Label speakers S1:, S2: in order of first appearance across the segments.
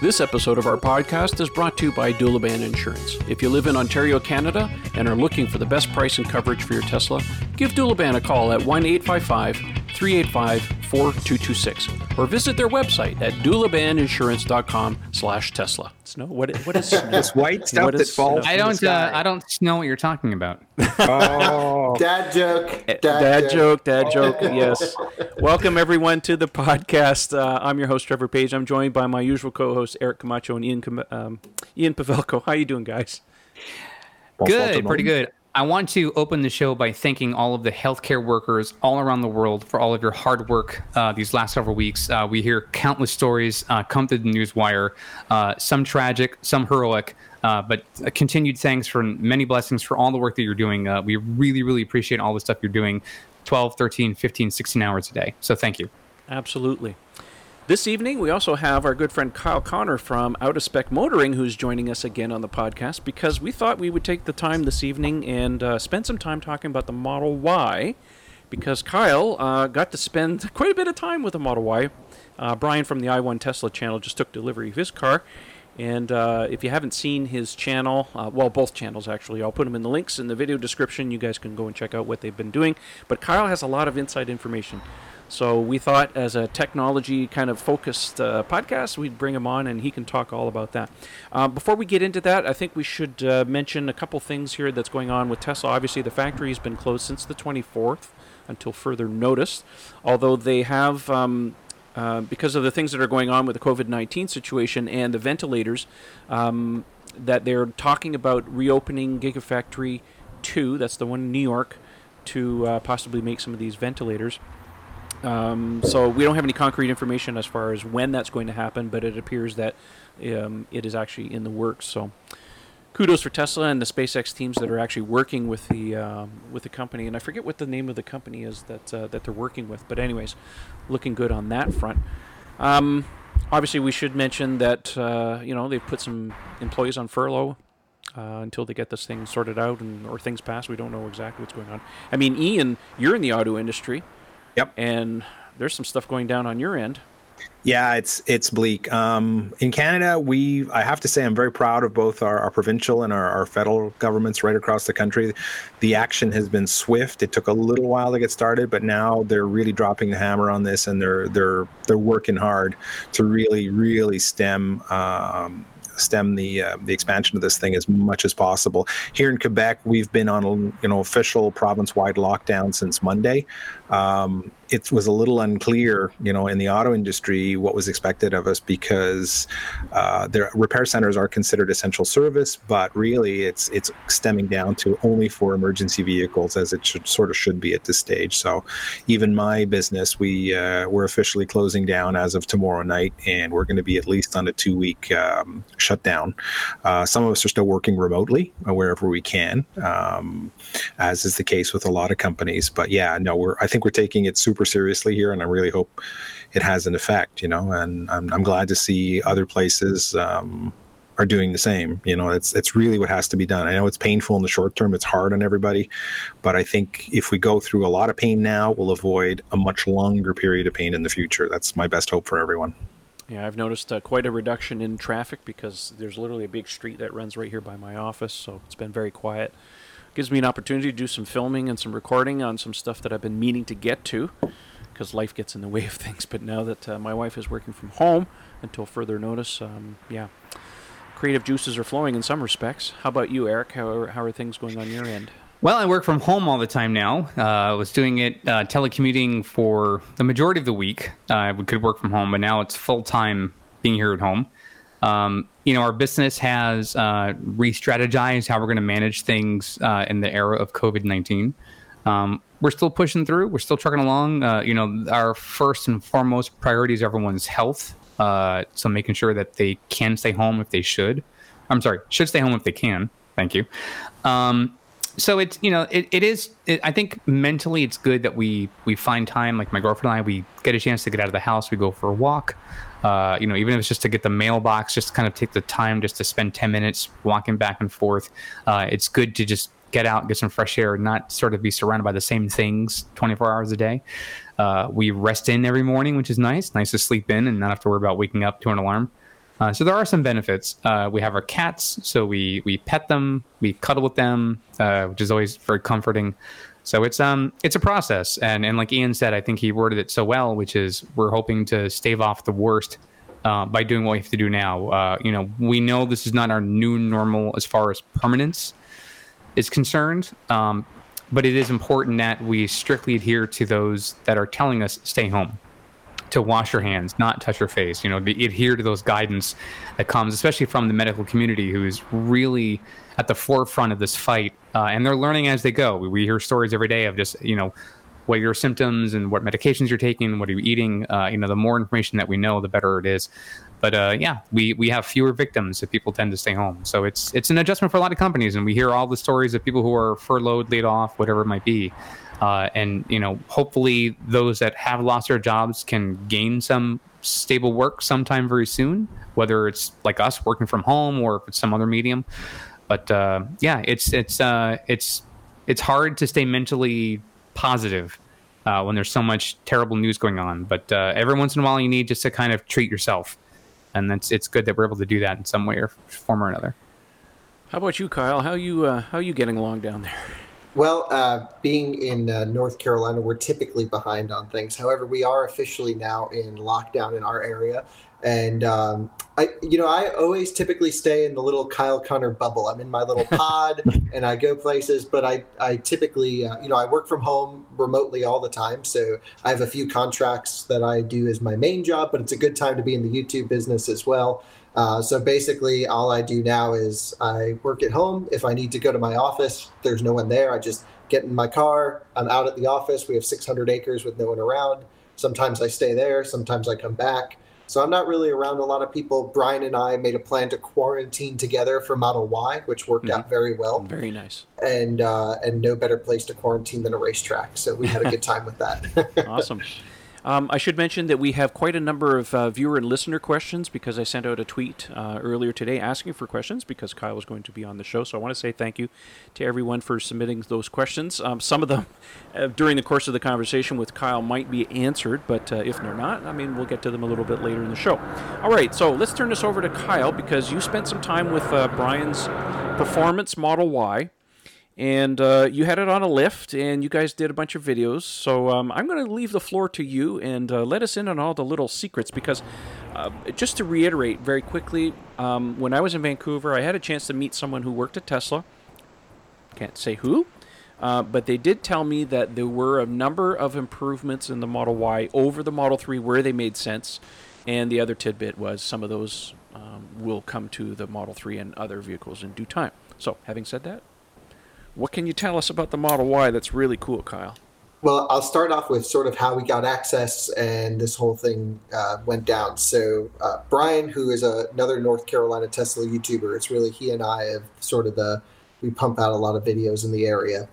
S1: This episode of our podcast is brought to you by Doulaban Insurance. If you live in Ontario, Canada, and are looking for the best price and coverage for your Tesla, give Doulaban a call at 1 855 385 4226 or visit their website at doulabaninsurance.com slash Tesla. Snow? What, what is snow?
S2: This white stuff
S1: What
S2: that
S1: is
S2: falls.
S1: snow?
S3: I don't. Uh. I don't know what you're talking about.
S2: Oh,
S4: Dad joke. Dad,
S1: Dad joke, dad joke, yes. Welcome everyone to the podcast. Uh, I'm your host Trevor Page. I'm joined by my usual co-hosts Eric Camacho and Ian um, Ian Pavelko. How you doing, guys?
S3: Good, pretty good. I want to open the show by thanking all of the healthcare workers all around the world for all of your hard work uh, these last several weeks. Uh, we hear countless stories uh, come through the news wire, uh, some tragic, some heroic. Uh, but a continued thanks for many blessings for all the work that you're doing. Uh, we really, really appreciate all the stuff you're doing 12, 13, 15, 16 hours a day. So thank you.
S1: Absolutely. This evening, we also have our good friend Kyle Connor from Out of Spec Motoring, who's joining us again on the podcast because we thought we would take the time this evening and uh, spend some time talking about the Model Y. Because Kyle uh, got to spend quite a bit of time with the Model Y. Uh, Brian from the i1 Tesla channel just took delivery of his car. And uh, if you haven't seen his channel, uh, well, both channels actually, I'll put them in the links in the video description. You guys can go and check out what they've been doing. But Kyle has a lot of inside information. So we thought, as a technology kind of focused uh, podcast, we'd bring him on and he can talk all about that. Uh, before we get into that, I think we should uh, mention a couple things here that's going on with Tesla. Obviously, the factory has been closed since the 24th until further notice, although they have. Um, uh, because of the things that are going on with the COVID 19 situation and the ventilators, um, that they're talking about reopening Gigafactory 2, that's the one in New York, to uh, possibly make some of these ventilators. Um, so we don't have any concrete information as far as when that's going to happen, but it appears that um, it is actually in the works. So kudos for Tesla and the SpaceX teams that are actually working with the um, with the company. And I forget what the name of the company is that uh, that they're working with, but anyways, looking good on that front. Um, obviously, we should mention that uh, you know they've put some employees on furlough. Uh, until they get this thing sorted out and or things passed, we don't know exactly what's going on. I mean, Ian, you're in the auto industry.
S2: Yep.
S1: And there's some stuff going down on your end.
S2: Yeah, it's it's bleak. Um, in Canada, we I have to say I'm very proud of both our, our provincial and our, our federal governments right across the country. The action has been swift. It took a little while to get started, but now they're really dropping the hammer on this, and they're they're they're working hard to really really stem. Um, stem the uh, the expansion of this thing as much as possible. Here in Quebec, we've been on you know official province-wide lockdown since Monday. Um, it was a little unclear, you know, in the auto industry what was expected of us because uh, their repair centers are considered essential service, but really it's it's stemming down to only for emergency vehicles as it should sort of should be at this stage. So even my business, we uh, we're officially closing down as of tomorrow night, and we're going to be at least on a two week um, shutdown. Uh, some of us are still working remotely wherever we can, um, as is the case with a lot of companies. But yeah, no, we're I think we're taking it super seriously here, and I really hope it has an effect. You know, and I'm I'm glad to see other places. Um, are doing the same. You know, it's it's really what has to be done. I know it's painful in the short term, it's hard on everybody, but I think if we go through a lot of pain now, we'll avoid a much longer period of pain in the future. That's my best hope for everyone.
S1: Yeah, I've noticed uh, quite a reduction in traffic because there's literally a big street that runs right here by my office, so it's been very quiet. Gives me an opportunity to do some filming and some recording on some stuff that I've been meaning to get to because life gets in the way of things. But now that uh, my wife is working from home until further notice, um, yeah, creative juices are flowing in some respects. How about you, Eric? How are, how are things going on your end?
S3: Well, I work from home all the time now. Uh, I was doing it uh, telecommuting for the majority of the week. We could work from home, but now it's full time being here at home. Um, you know, our business has uh, re-strategized how we're going to manage things uh, in the era of COVID nineteen. Um, we're still pushing through. We're still trucking along. Uh, you know, our first and foremost priority is everyone's health. Uh, so making sure that they can stay home if they should. I'm sorry, should stay home if they can. Thank you. Um, so it's you know it, it is it, i think mentally it's good that we we find time like my girlfriend and i we get a chance to get out of the house we go for a walk uh, you know even if it's just to get the mailbox just kind of take the time just to spend 10 minutes walking back and forth uh, it's good to just get out get some fresh air not sort of be surrounded by the same things 24 hours a day uh, we rest in every morning which is nice nice to sleep in and not have to worry about waking up to an alarm Uh, so there are some benefits. Uh, we have our cats, so we we pet them, we cuddle with them, uh, which is always very comforting. So it's um it's a process, and and like Ian said, I think he worded it so well, which is we're hoping to stave off the worst uh, by doing what we have to do now. Uh, you know, we know this is not our new normal as far as permanence is concerned, um, but it is important that we strictly adhere to those that are telling us stay home, to wash your hands, not touch your face. You know, to adhere to those guidance that comes, especially from the medical community, who is really at the forefront of this fight, uh, and they're learning as they go. We, we hear stories every day of just you know what your symptoms and what medications you're taking, what are you eating. Uh, you know, the more information that we know, the better it is. But uh, yeah, we, we have fewer victims if people tend to stay home. So it's it's an adjustment for a lot of companies, and we hear all the stories of people who are furloughed, laid off, whatever it might be. Uh, and you know, hopefully, those that have lost their jobs can gain some stable work sometime very soon, whether it's like us working from home or if it's some other medium. But uh, yeah, it's it's uh, it's it's hard to stay mentally positive uh, when there's so much terrible news going on. But uh, every once in a while, you need just to kind of treat yourself, and it's it's good that we're able to do that in some way or form or another.
S1: How about you, Kyle? How you uh, how you getting along down there?
S4: Well, uh, being in uh, North Carolina, we're typically behind on things. However, we are officially now in lockdown in our area, and um, I, you know, I always typically stay in the little Kyle Connor bubble. I'm in my little pod, and I go places. But I, I typically, uh, you know, I work from home remotely all the time. So I have a few contracts that I do as my main job. But it's a good time to be in the YouTube business as well. Uh, so basically, all I do now is I work at home. If I need to go to my office, there's no one there. I just get in my car. I'm out at the office. We have 600 acres with no one around. Sometimes I stay there. Sometimes I come back. So I'm not really around a lot of people. Brian and I made a plan to quarantine together for Model Y, which worked mm-hmm. out very well.
S1: Very nice.
S4: And uh, and no better place to quarantine than a racetrack. So we had a good time with that.
S1: awesome. Um, I should mention that we have quite a number of uh, viewer and listener questions because I sent out a tweet uh, earlier today asking for questions because Kyle was going to be on the show. So I want to say thank you to everyone for submitting those questions. Um, some of them uh, during the course of the conversation with Kyle might be answered, but uh, if they're not, I mean, we'll get to them a little bit later in the show. All right, so let's turn this over to Kyle because you spent some time with uh, Brian's Performance Model Y and uh, you had it on a lift, and you guys did a bunch of videos. So um, I'm going to leave the floor to you and uh, let us in on all the little secrets because, uh, just to reiterate very quickly, um, when I was in Vancouver, I had a chance to meet someone who worked at Tesla. Can't say who, uh, but they did tell me that there were a number of improvements in the Model Y over the Model 3 where they made sense. And the other tidbit was some of those um, will come to the Model 3 and other vehicles in due time. So, having said that, what can you tell us about the Model Y that's really cool, Kyle?
S4: Well, I'll start off with sort of how we got access and this whole thing uh, went down. So, uh, Brian, who is a, another North Carolina Tesla YouTuber, it's really he and I have sort of the, we pump out a lot of videos in the area.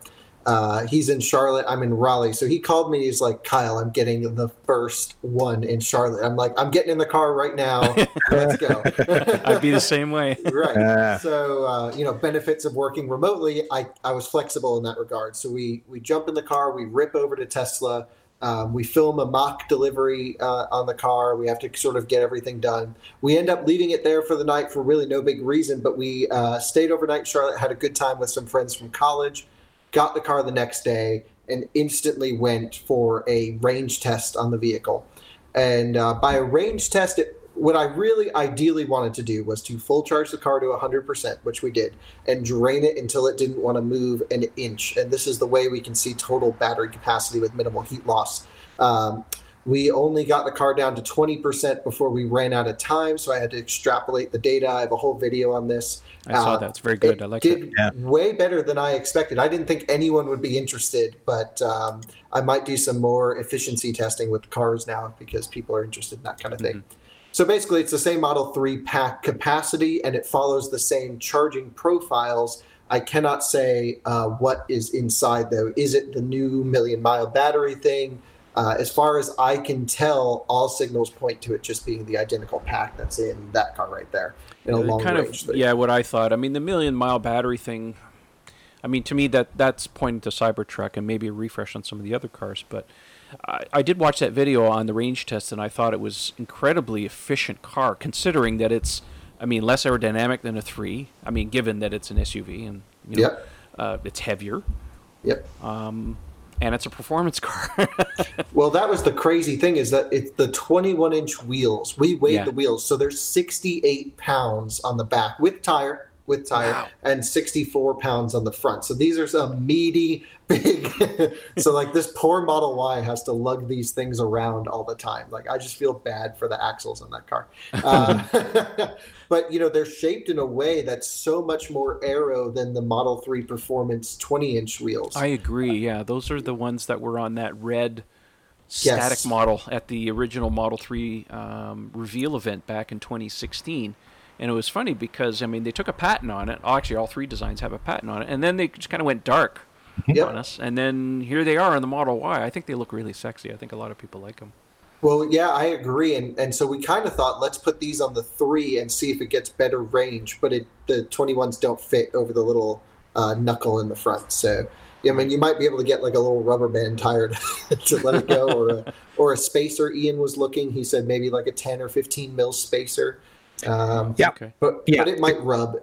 S4: Uh, he's in Charlotte. I'm in Raleigh. So he called me. He's like, Kyle, I'm getting the first one in Charlotte. I'm like, I'm getting in the car right now. Let's go.
S1: I'd be the same way.
S4: right. Uh, so, uh, you know, benefits of working remotely. I, I was flexible in that regard. So we, we jump in the car, we rip over to Tesla. Um, we film a mock delivery uh, on the car. We have to sort of get everything done. We end up leaving it there for the night for really no big reason, but we uh, stayed overnight in Charlotte, had a good time with some friends from college got the car the next day, and instantly went for a range test on the vehicle. And uh, by a range test, it, what I really ideally wanted to do was to full charge the car to 100%, which we did, and drain it until it didn't want to move an inch. And this is the way we can see total battery capacity with minimal heat loss. Um, we only got the car down to 20% before we ran out of time, so I had to extrapolate the data. I have a whole video on this.
S1: I saw uh, that. It's very good. I like
S4: did Yeah. Way better than I expected. I didn't think anyone would be interested, but um, I might do some more efficiency testing with cars now because people are interested in that kind of thing. Mm-hmm. So basically, it's the same Model 3 pack capacity, and it follows the same charging profiles. I cannot say uh, what is inside, though. Is it the new million mile battery thing? Uh, as far as I can tell, all signals point to it just being the identical pack that's in that car right there in a long
S1: kind
S4: range.
S1: Of, yeah, what I thought. I mean, the million mile battery thing. I mean, to me, that that's pointing to Cybertruck and maybe a refresh on some of the other cars. But I, I did watch that video on the range test, and I thought it was incredibly efficient car, considering that it's, I mean, less aerodynamic than a three. I mean, given that it's an SUV and you know,
S4: Yep.
S1: uh, it's heavier,
S4: Yep.
S1: And it's a performance car.
S4: Well, that was the crazy thing is that it's the 21 inch wheels. We weighed
S1: Yeah.
S4: the wheels, so there's 68 pounds on the back with tire, with tire,
S1: Wow.
S4: and 64 pounds on the front. So these are some meaty, big. so like this poor Model Y has to lug these things around all the time. Like I just feel bad for the axles in that car. Uh, but you know they're shaped in a way that's so much more aero than the Model 3 Performance 20 inch wheels.
S1: I agree. Yeah, those are the ones that were on that red static
S4: Yes.
S1: model at the original Model 3 um, reveal event back in 2016. And it was funny because I mean they took a patent on it. Oh, actually, all three designs have a patent on it, and then they just kind of went dark
S4: Yep.
S1: on us. And then here they are on the Model Y. I think they look really sexy. I think a lot of people like them.
S4: Well, yeah, I agree, and and so we kind of thought let's put these on the three and see if it gets better range, but it the twenty ones don't fit over the little uh, knuckle in the front. So, I mean, you might be able to get like a little rubber band tire to, to let it go, or a, or a spacer. Ian was looking; he said maybe like a ten or fifteen mil spacer. Um,
S2: Yeah.
S1: Okay.
S4: but
S2: Yeah.
S4: but it might rub.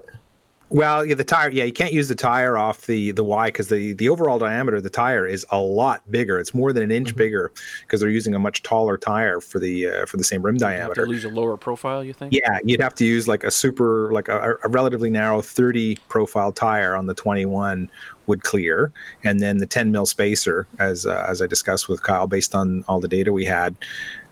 S2: Well, yeah, the tire. Yeah, you can't use the tire off the the Y because the the overall diameter of the tire is a lot bigger. It's more than an inch bigger because they're using a much taller tire for the uh, for the same rim
S1: You have to
S2: diameter.
S1: lose a lower profile, you think?
S2: Yeah, you'd have to use like a super, like a, a relatively narrow 30 profile tire on the 21 would clear, and then the 10 mil spacer, as uh, as I discussed with Kyle, based on all the data we had.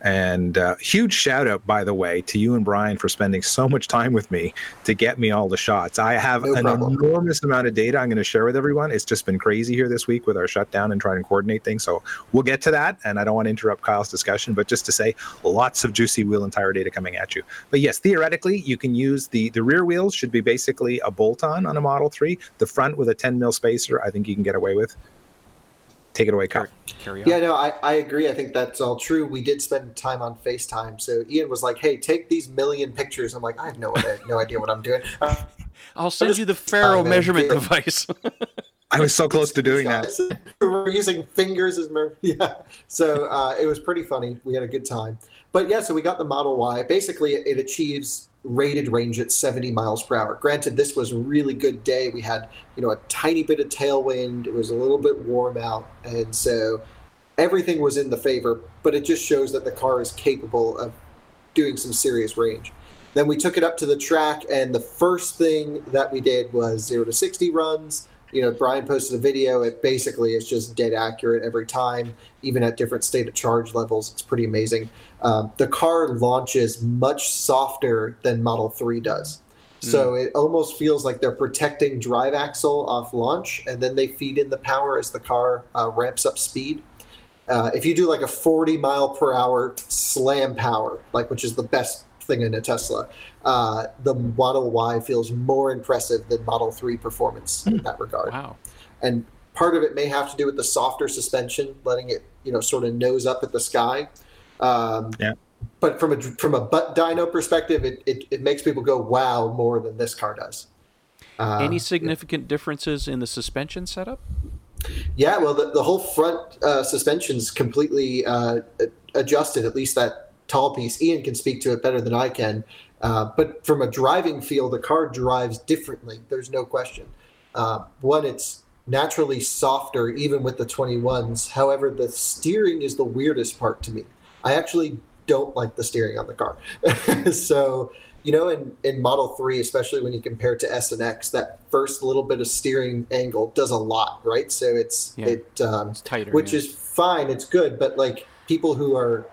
S2: And uh, huge shout out, by the way, to you and Brian for spending so much time with me to get me all the shots. I have
S4: No
S2: an
S4: problem.
S2: enormous amount of data I'm going to share with everyone. It's just been crazy here this week with our shutdown and trying to coordinate things. So we'll get to that. And I don't want to interrupt Kyle's discussion, but just to say, lots of juicy wheel and tire data coming at you. But yes, theoretically, you can use the the rear wheels should be basically a bolt-on on a Model 3. The front with a 10 mil spacer, I think you can get away with. Take it away, Kyle.
S1: Carry on.
S4: Yeah, no, I, I agree. I think that's all true. We did spend time on FaceTime. So Ian was like, "Hey, take these million pictures." I'm like, "I have no idea, no idea what I'm doing." Uh,
S1: I'll send you the Faro measurement
S4: yeah.
S1: device.
S2: I was so close to doing that.
S4: We're using fingers as mer- yeah. So uh, it was pretty funny. We had a good time. But yeah, so we got the Model Y. Basically, it achieves rated range at 70 miles per hour. Granted, this was a really good day. We had you know a tiny bit of tailwind. It was a little bit warm out, and so everything was in the favor. But it just shows that the car is capable of doing some serious range. Then we took it up to the track, and the first thing that we did was zero to 60 runs. You know, Brian posted a video. It basically is just dead accurate every time, even at different state of charge levels. It's pretty amazing. Um, the car launches much softer than Model 3 does. So it almost feels like they're protecting drive axle off launch, and then they feed in the power as the car uh, ramps up speed. Uh, if you do like a 40 mile per hour slam power, like which is the best thing in a Tesla, uh, the Model Y feels more impressive than Model 3 performance in that regard.
S1: wow.
S4: And part of it may have to do with the softer suspension, letting it you know sort of nose up at the sky. Um,
S2: Yeah.
S4: But from a from a butt dyno perspective, it, it, it makes people go wow more than this car does. Uh,
S1: Any significant differences in the suspension setup?
S4: Yeah, well, the, the whole front uh, suspension's completely uh, adjusted, at least that tall piece. Ian can speak to it better than I can. Uh, but from a driving feel, the car drives differently. There's no question. Uh, one, it's naturally softer, even with the 21s. However, the steering is the weirdest part to me. I actually don't like the steering on the car. so, you know, in, in Model 3, especially when you compare it to S and X, that first little bit of steering angle does a lot, right? So it's
S1: Yeah.
S4: it um,
S1: It's tighter.
S4: which
S1: yeah.
S4: is fine, it's good, but like people who are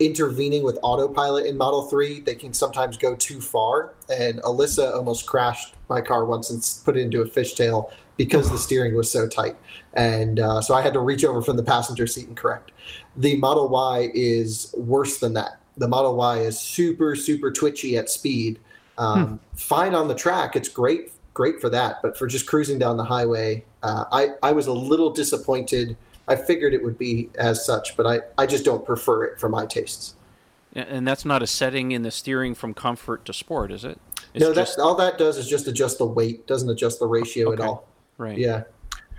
S4: intervening with autopilot in Model 3, they can sometimes go too far. And Alyssa almost crashed my car once and put it into a fishtail because the steering was so tight. And uh, so I had to reach over from the passenger seat and correct. The Model Y is worse than that. The Model Y is super, super twitchy at speed. Um, Fine on the track, it's great, great for that. But for just cruising down the highway, uh, I, I was a little disappointed. I figured it would be as such, but I, I just don't prefer it for my tastes.
S1: And that's not a setting in the steering from comfort to sport, is it? It's
S4: no,
S1: just
S4: that's all that does is just adjust the weight, doesn't adjust the ratio
S1: Okay.
S4: at all.
S1: Right.
S4: Yeah.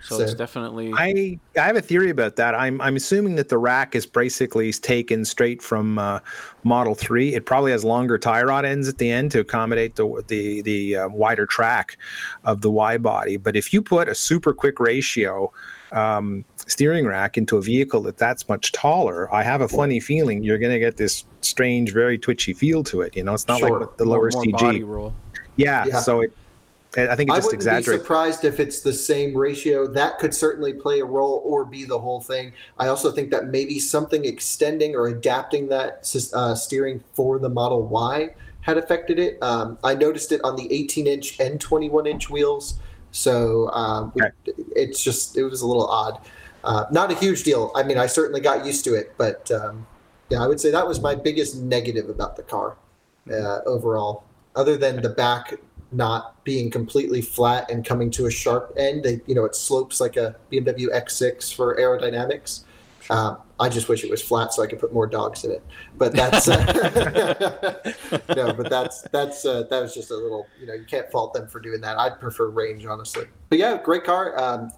S1: So, it's definitely.
S2: I I have a theory about that. I'm I'm assuming that the rack is basically taken straight from uh, Model Three. It probably has longer tie rod ends at the end to accommodate the the the uh, wider track of the Y body. But if you put a super quick ratio um, steering rack into a vehicle that that's much taller, I have a funny feeling you're going to get this strange, very twitchy feel to it. You know, it's not
S4: Sure.
S2: like the
S1: more-
S2: lower
S1: more
S2: CG.
S1: body roll.
S2: Yeah,
S4: Yeah.
S2: so it. I think it
S4: I
S2: just
S4: wouldn't be surprised if it's the same ratio. That could certainly play a role or be the whole thing. I also think that maybe something extending or adapting that uh, steering for the Model Y had affected it. Um, I noticed it on the 18 inch and 21 inch wheels. So um,
S2: Okay.
S4: it's just, it was a little odd. Uh, not a huge deal. I mean, I certainly got used to it, but um, yeah, I would say that was my biggest negative about the car uh, overall. Other than the back not being completely flat and coming to a sharp end, they, you know, it slopes like a BMW X6 for aerodynamics. Um, I just wish it was flat so I could put more dogs in it. But that's no, but that's that's uh, that was just a little. You know, you can't fault them for doing that. I'd prefer range, honestly. But yeah, great car. Um,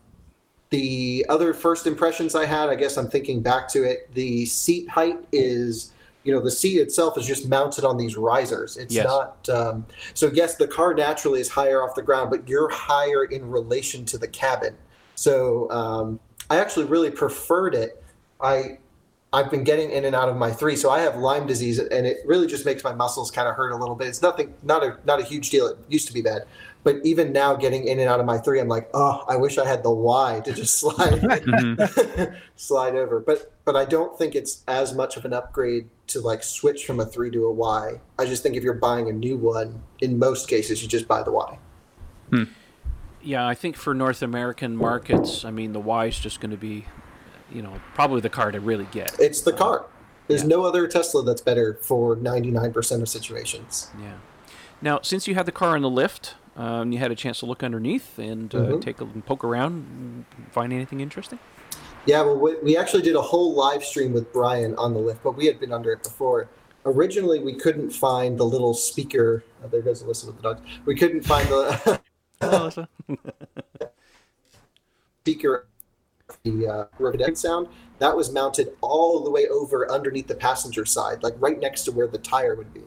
S4: the other first impressions I had, I guess I'm thinking back to it. The seat height is, you know, the seat itself is just mounted on these risers. It's
S1: Yes.
S4: not. Um, so yes, the car naturally is higher off the ground, but you're higher in relation to the cabin. So um, I actually really preferred it. I I've been getting in and out of my three, so I have Lyme disease, and it really just makes my muscles kind of hurt a little bit. It's nothing, not a not a huge deal. It used to be bad, but even now, getting in and out of my three, I'm like, oh, I wish I had the Y to just slide slide over. But but I don't think it's as much of an upgrade to like switch from a three to a Y. I just think if you're buying a new one, in most cases, you just buy the Y.
S1: Yeah, I think for North American markets, I mean, the Y is just going to be, you know, probably the car to really get.
S4: It's the car. There's
S1: Yeah.
S4: no other Tesla that's better for 99% of situations.
S1: Yeah. Now, since you had the car in the lift, um, you had a chance to look underneath and uh,
S4: Mhm.
S1: take a poke around, find anything interesting?
S4: Yeah, well, we, we actually did a whole live stream with Brian on the lift, but we had been under it before. Originally, we couldn't find the little speaker. Oh, there goes Alyssa with the dogs. We couldn't find the speaker, the uh, Rivendell sound. That was mounted all the way over underneath the passenger side, like right next to where the tire would be.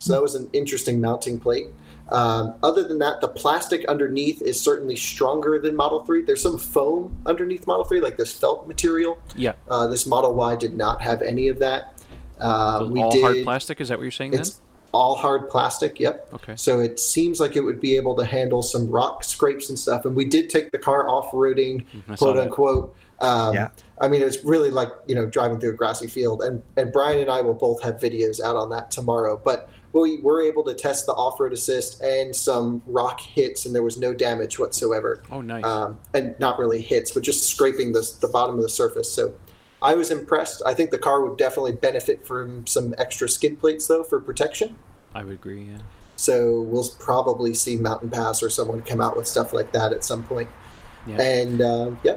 S4: So that was an interesting mounting plate. Um, other than that, the plastic underneath is certainly stronger than Model 3. There's some foam underneath Model 3, like this felt material.
S1: yeah.
S4: Uh, this Model Y did not have any of that. Uh,
S1: So
S4: we
S1: all
S4: did.
S1: hard plastic? Is that what you're saying
S4: It's all hard plastic. Yep.
S1: Okay.
S4: So it seems like it would be able to handle some rock scrapes and stuff. And we did take the car off roading, quote unquote. Um,
S2: Yeah.
S4: I mean, it's really like you know driving through a grassy field. And and Brian and I will both have videos out on that tomorrow. But we were able to test the off-road assist and some rock hits, and there was no damage whatsoever
S1: Oh, nice.
S4: um, and not really hits, but just scraping the, the bottom of the surface. So I was impressed. I think the car would definitely benefit from some extra skid plates, though, for protection.
S1: I would agree, yeah.
S4: So we'll probably see Mountain Pass or someone come out with stuff like that at some point.
S1: Yeah.
S4: And uh, yeah,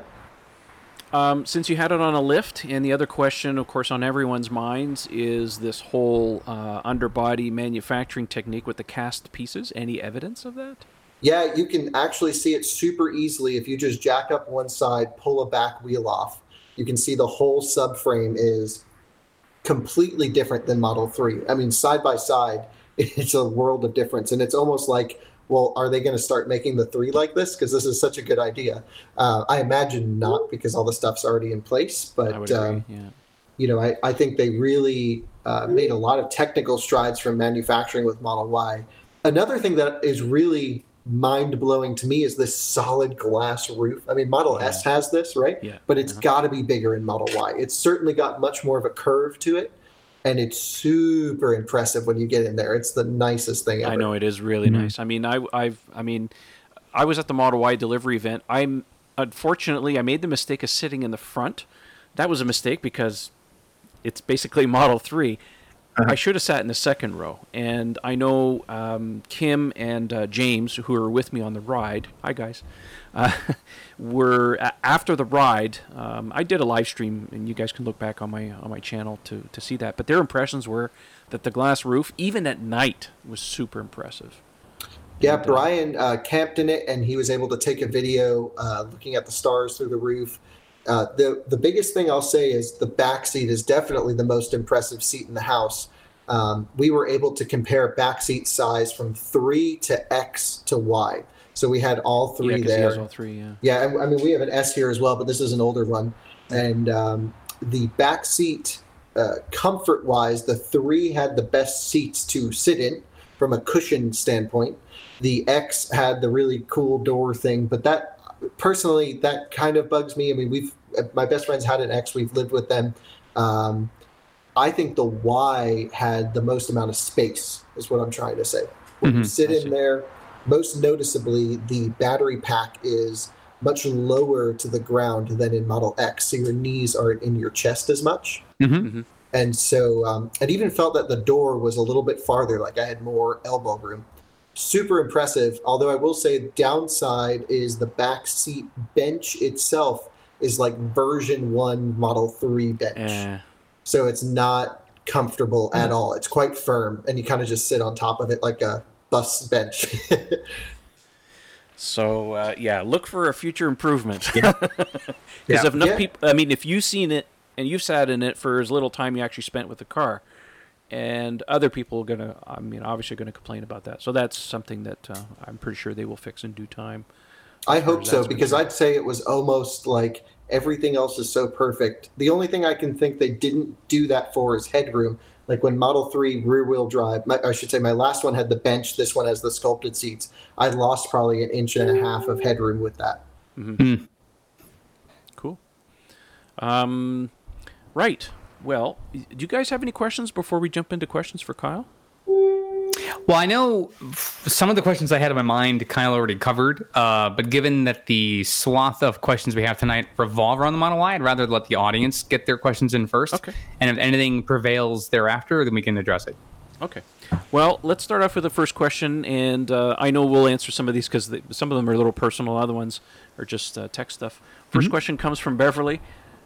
S1: Um, since you had it on a lift, and the other question, of course, on everyone's minds is this whole uh, underbody manufacturing technique with the cast pieces. Any evidence of that?
S4: yeah, you can actually see it super easily if you just jack up one side, pull a back wheel off. You can see the whole subframe is completely different than Model 3. I mean, side by side, it's a world of difference. And it's almost like, well, are they going to start making the 3 like this? Because this is such a good idea. Uh, I imagine not, because all the stuff's already in place. But, um,
S1: yeah.
S4: you know, I, I think they really uh, made a lot of technical strides from manufacturing with Model Y. Another thing that is really mind blowing to me is this solid glass roof. I mean, Model S has this, right?
S1: Yeah.
S4: But it's
S1: Uh-huh.
S4: got to be bigger in Model Y. It's certainly got much more of a curve to it. And it's super impressive when you get in there. It's the nicest thing ever.
S1: I know it is really nice. I mean, I, I've, I mean, I was at the Model Y delivery event. I'm unfortunately I made the mistake of sitting in the front. That was a mistake because it's basically Model 3 I should have sat in the second row. And I know um, Kim and uh, James, who are with me on the ride. Hi guys. Uh, were after the ride. Um, I did a live stream, and you guys can look back on my on my channel to to see that. But their impressions were that the glass roof, even at night, was super impressive.
S4: Yeah,
S1: uh,
S4: Brian uh, camped in it, and he was able to take a video uh, looking at the stars through the roof. Uh, the the biggest thing I'll say is the back seat is definitely the most impressive seat in the house. Um, we were able to compare back seat size from three to X to Y, so we had all
S1: yeah,
S4: three
S1: he
S4: there.
S1: all three. Yeah.
S4: Yeah, and- I mean we have an S here as well, but this is an older one. And um, the back seat, uh, comfort wise, the three had the best seats to sit in from a cushion standpoint. The X had the really cool door thing, but that personally that kind of bugs me. I mean, we've my best friends had an X, we've lived with them. Um, I think the Y had the most amount of space, is what I'm trying to say. When you
S3: Mhm,
S4: sit in there, most noticeably, the battery pack is much lower to the ground than in Model X, so your knees aren't in your chest as much.
S3: Mhm.
S4: And so um, it even felt that the door was a little bit farther, like I had more elbow room. Super impressive. Although I will say, downside is the back seat bench itself is like version one Model 3 bench. So it's not comfortable at all. It's quite firm, and you kind of just sit on top of it like a bus bench.
S1: So uh, yeah, look for a future improvement. Because
S2: Yeah.
S1: if enough
S4: Yeah.
S1: people, I mean, if you've seen it and you've sat in it for as little time you actually spent with the car, and other people are gonna, I mean, obviously going to complain about that. So that's something that uh, I'm pretty sure they will fix in due time.
S4: I hope so because. I'd say it was almost like everything else is so perfect. The only thing I can think they didn't do that for is headroom. Like when Model 3 rear wheel drive, my, I should say my last one had the bench, this one has the sculpted seats. I lost probably an inch and a half of headroom with that.
S1: Cool. Um, right. Well, do you guys have any questions before we jump into questions for Kyle?
S3: Well, I know some of the questions I had in my mind Kyle already covered, uh, but given that the swath of questions we have tonight revolve around the Model Y, I'd rather let the audience get their questions in first.
S1: Okay.
S3: And if anything prevails thereafter, then we can address it.
S1: Okay. Well, let's start off with the first question, and uh, I know we'll answer some of these because some of them are a little personal. Other ones are just uh, text stuff. 1st question comes from Beverly,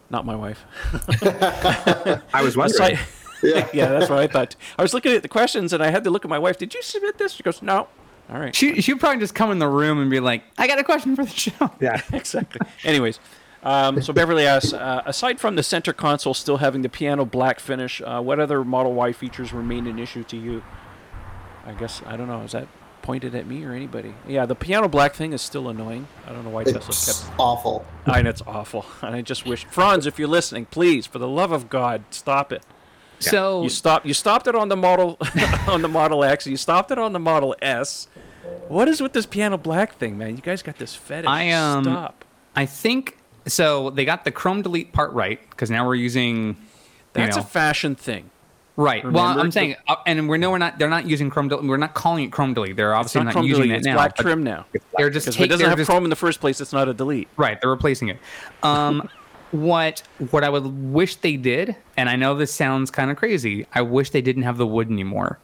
S1: not my wife.
S2: I was wondering.
S1: Aside- yeah. yeah, that's what I thought. I was looking at the questions, and I had to look at my wife. Did you submit this? She goes, No. All right.
S3: She she'd probably just come in the room and be like, "I got a question for the show."
S2: Yeah.
S1: exactly. Anyways, um, so Beverly asks, uh, aside from the center console still having the piano black finish, uh, what other Model Y features remain an issue to you? I guess I don't know. Is that pointed at me or anybody? Yeah, the piano black thing is still annoying. I don't know why Tesla
S4: It's
S1: kept.
S4: awful.
S1: I know it's awful, and I just wish Franz, if you're listening, please, for the love of God, stop it.
S3: So
S1: You stop. You stopped it on the model on the Model X. You stopped it on the Model S. What is with this piano black thing, man? You guys got this fetish.
S3: I, um,
S1: Stop.
S3: I think so. They got the Chrome delete part right because now we're using.
S1: That's
S3: know,
S1: a fashion thing.
S3: Right.
S1: Remember
S3: well, I'm saying, uh, and we know we're not. They're not using Chrome. Del- We're not calling it Chrome Delete. They're obviously
S1: not
S3: not, using
S1: delete.
S3: it
S1: It's
S3: now.
S1: black trim now.
S3: They're just take,
S1: it doesn't have
S3: just-
S1: Chrome in the first place, it's not a delete.
S3: Right. They're replacing it. Um, what what I would wish they did, and I know this sounds kind of crazy. I wish they didn't have the wood anymore.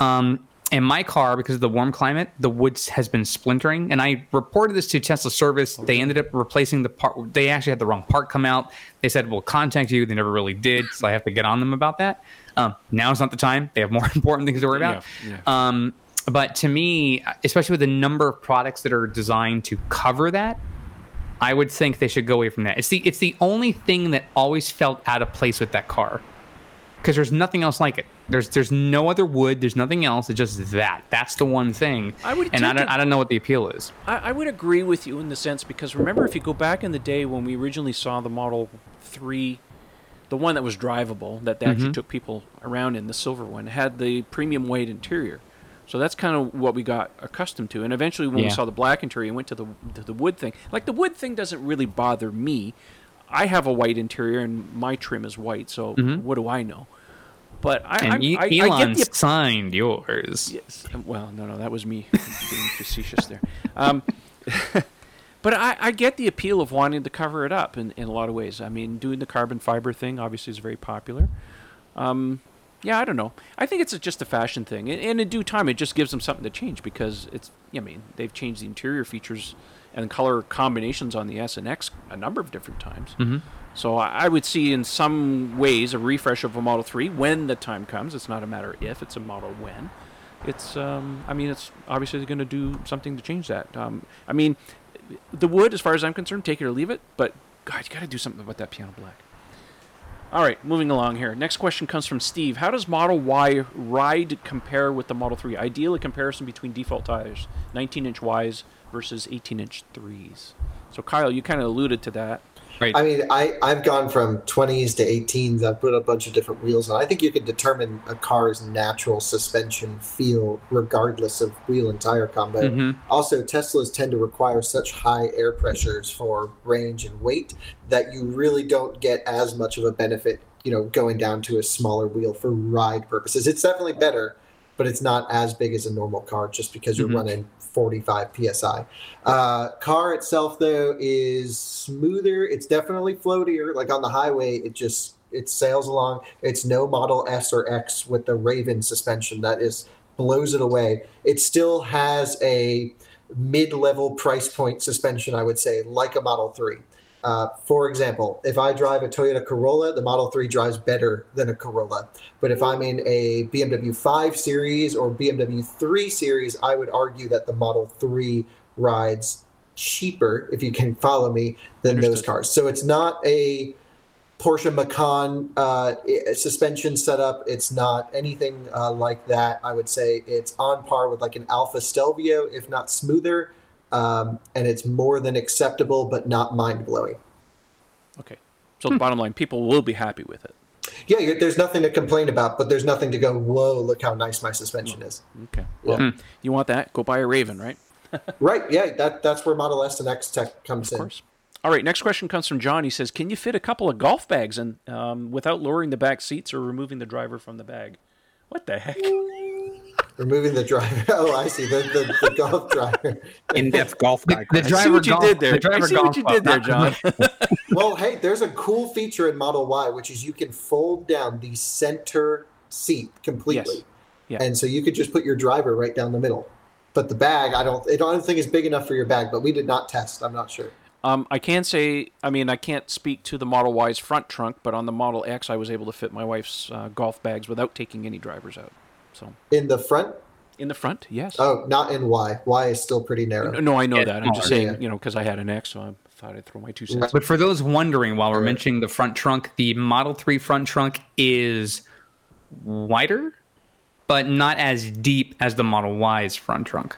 S3: Um, in my car, because of the warm climate, the wood has been splintering, and I reported this to Tesla service. They ended up replacing the part. They actually had the wrong part come out. They said we'll contact you. They never really did, so I have to get on them about that. Um, now is not the time. They have more important things to worry about.
S1: Yeah, yeah.
S3: Um, but to me, especially with the number of products that are designed to cover that, I would think they should go away from that. It's the it's the only thing that always felt out of place with that car, because there's nothing else like it. There's there's no other wood. There's nothing else. It's just that. That's the one thing.
S1: I would
S3: and I don't
S1: it-
S3: I don't know what the appeal is.
S1: I, I would agree with you in the sense because remember, if you go back in the day when we originally saw the Model 3, the one that was drivable, that they
S3: Mm-hmm.
S1: actually took people around in, the silver one, had the premium weight interior. So that's kind of what we got accustomed to. And eventually, when we saw the black interior and went to the, to the wood thing, like the wood thing doesn't really bother me. I have a white interior and my trim is white, so what do I know? But I,
S3: Mm-hmm. And
S1: I, I, I
S3: Elon
S1: get the
S3: signed yours.
S1: Yes. um, Well, no, no, that was me being facetious there. Um, but I, I get the appeal of wanting to cover it up in, in a lot of ways. I mean, doing the carbon fiber thing obviously is very popular. Um, yeah, I don't know. I think it's a, just a fashion thing, and, in due time, it just gives them something to change because it's. I mean, they've changed the interior features and color combinations on the S and X a number of different times.
S3: Mm-hmm.
S1: So I would see in some ways a refresh of a Model 3 when the time comes. It's not a matter of if, it's a model when. it's um, I mean it's obviously going to do something to change that. Um, I mean, the wood, as far as I'm concerned, take it or leave it. But God, you got to do something about that piano black. All right, moving along here. Next question comes from Steve. How does Model Y ride compare with the Model 3? Ideally, comparison between default tires, 19 inch Ys versus 18 inch 3s. So, Kyle, you kind of alluded to that.
S3: Right.
S4: I mean, I, I've gone from 20s to 18s. I've put a bunch of different wheels on. I think you can determine a car's natural suspension feel regardless of wheel and tire combo.
S3: Mhm.
S4: Also, Teslas tend to require such high air pressures for range and weight that you really don't get as much of a benefit, you know, going down to a smaller wheel for ride purposes. It's definitely better, but it's not as big as a normal car just because you're
S3: Mhm.
S4: running 45 psi. Uh, car itself though is smoother. It's definitely floatier. Like on the highway, it just it sails along. It's no Model S or X with the Raven suspension that is blows it away. It still has a mid-level price point suspension, I would say, like a Model 3. Uh, for example, if I drive a Toyota Corolla, the Model 3 drives better than a Corolla. But if I'm in a BMW 5 Series or BMW 3 Series, I would argue that the Model 3 rides cheaper, if you can follow me, than those cars. So it's not a Porsche Macan uh, suspension setup. It's not anything uh, like that. I would say it's on par with like an Alfa Stelvio, if not smoother. Um, and it's more than acceptable, but not mind blowing.
S1: Okay. So, the bottom line, people will be happy with it.
S4: Yeah, you're, there's nothing to complain about, but there's nothing to go, whoa, look how nice my suspension is.
S1: Okay. Well, you want that? Go buy a Raven, right?
S4: Right? Yeah, that that's where Model S and X Tech comes
S1: Of
S4: in.
S1: course. All right. Next question comes from John. He says, "Can you fit a couple of golf bags and um, without lowering the back seats or removing the driver from the bag?" What the heck?
S4: Removing the driver. Oh, I see the the, the golf driver.
S2: In-depth golf
S3: The,
S2: guy.
S3: the
S1: I see
S3: driver
S1: what you did there.
S3: The driver
S1: I see what you did there, John.
S4: well, hey, there's a cool feature in Model Y, which is you can fold down the center seat completely,
S1: Yes. Yeah.
S4: and so you could just put your driver right down the middle. But the bag, I don't, I don't think is big enough for your bag. But we did not test. I'm not sure.
S1: Um, I can say, I mean, I can't speak to the Model Y's front trunk, but on the Model X, I was able to fit my wife's uh, golf bags without taking any drivers out. So
S4: In the front,
S1: in the front, yes.
S4: oh, not in Y. Y is still pretty narrow.
S1: no, I know
S3: Yeah,
S1: that. I'm just saying,
S4: Yeah.
S1: you know, because I had an X, so I thought I'd throw my two cents.
S3: But for those wondering, while we're
S4: Right.
S3: mentioning the front trunk, the Model 3 front trunk is wider, but not as deep as the Model Y's front trunk.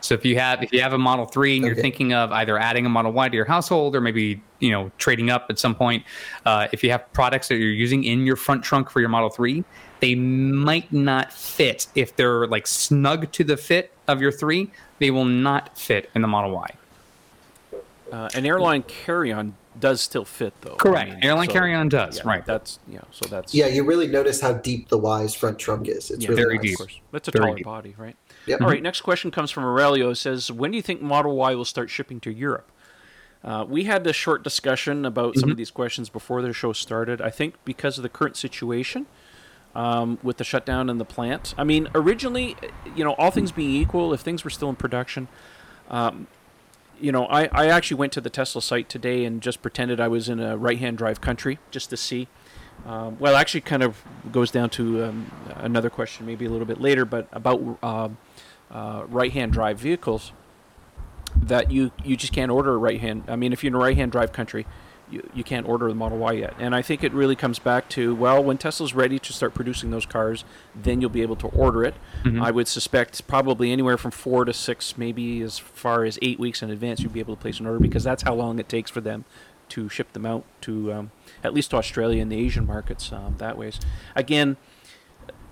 S3: So if you have if you have a Model 3 and you're thinking of either adding a Model Y to your household or maybe you know trading up at some point, uh, if you have products that you're using in your front trunk for your Model 3, they might not fit if they're like snug to the fit of your 3. They will not fit in the Model Y.
S1: Uh, an airline carry-on does still fit, though.
S3: Correct. Airline
S1: so-
S3: carry-on does,
S1: yeah,
S3: right.
S1: That's yeah. So that's
S4: Yeah, you really notice how deep the Y's front trunk is. It's
S1: Yeah,
S4: really
S3: very
S4: nice.
S3: deep.
S1: Of course. That's a
S3: Very
S1: taller
S3: deep.
S1: body, right?
S4: Yep.
S1: All right, next question comes from Aurelio. It says, When do you think Model Y will start shipping to Europe? Uh, we had a short discussion about some of these questions before the show started. I think because of the current situation um, with the shutdown in the plant. I mean, originally, you know, all things being equal, if things were still in production, um, you know, I, I actually went to the Tesla site today and just pretended I was in a right hand drive country just to see. Um, well, actually, kind of goes down to um, another question, maybe a little bit later, but about um, uh, right hand drive vehicles that you, you just can't order a right hand. I mean, if you're in a right hand drive country, you, you can't order the Model Y yet. And I think it really comes back to well, when Tesla's ready to start producing those cars, then you'll be able to order it. I would suspect probably anywhere from four to six, maybe as far as eight weeks in advance, you'd be able to place an order because that's how long it takes for them to ship them out to um, at least to Australia and the Asian markets um, that ways. Again,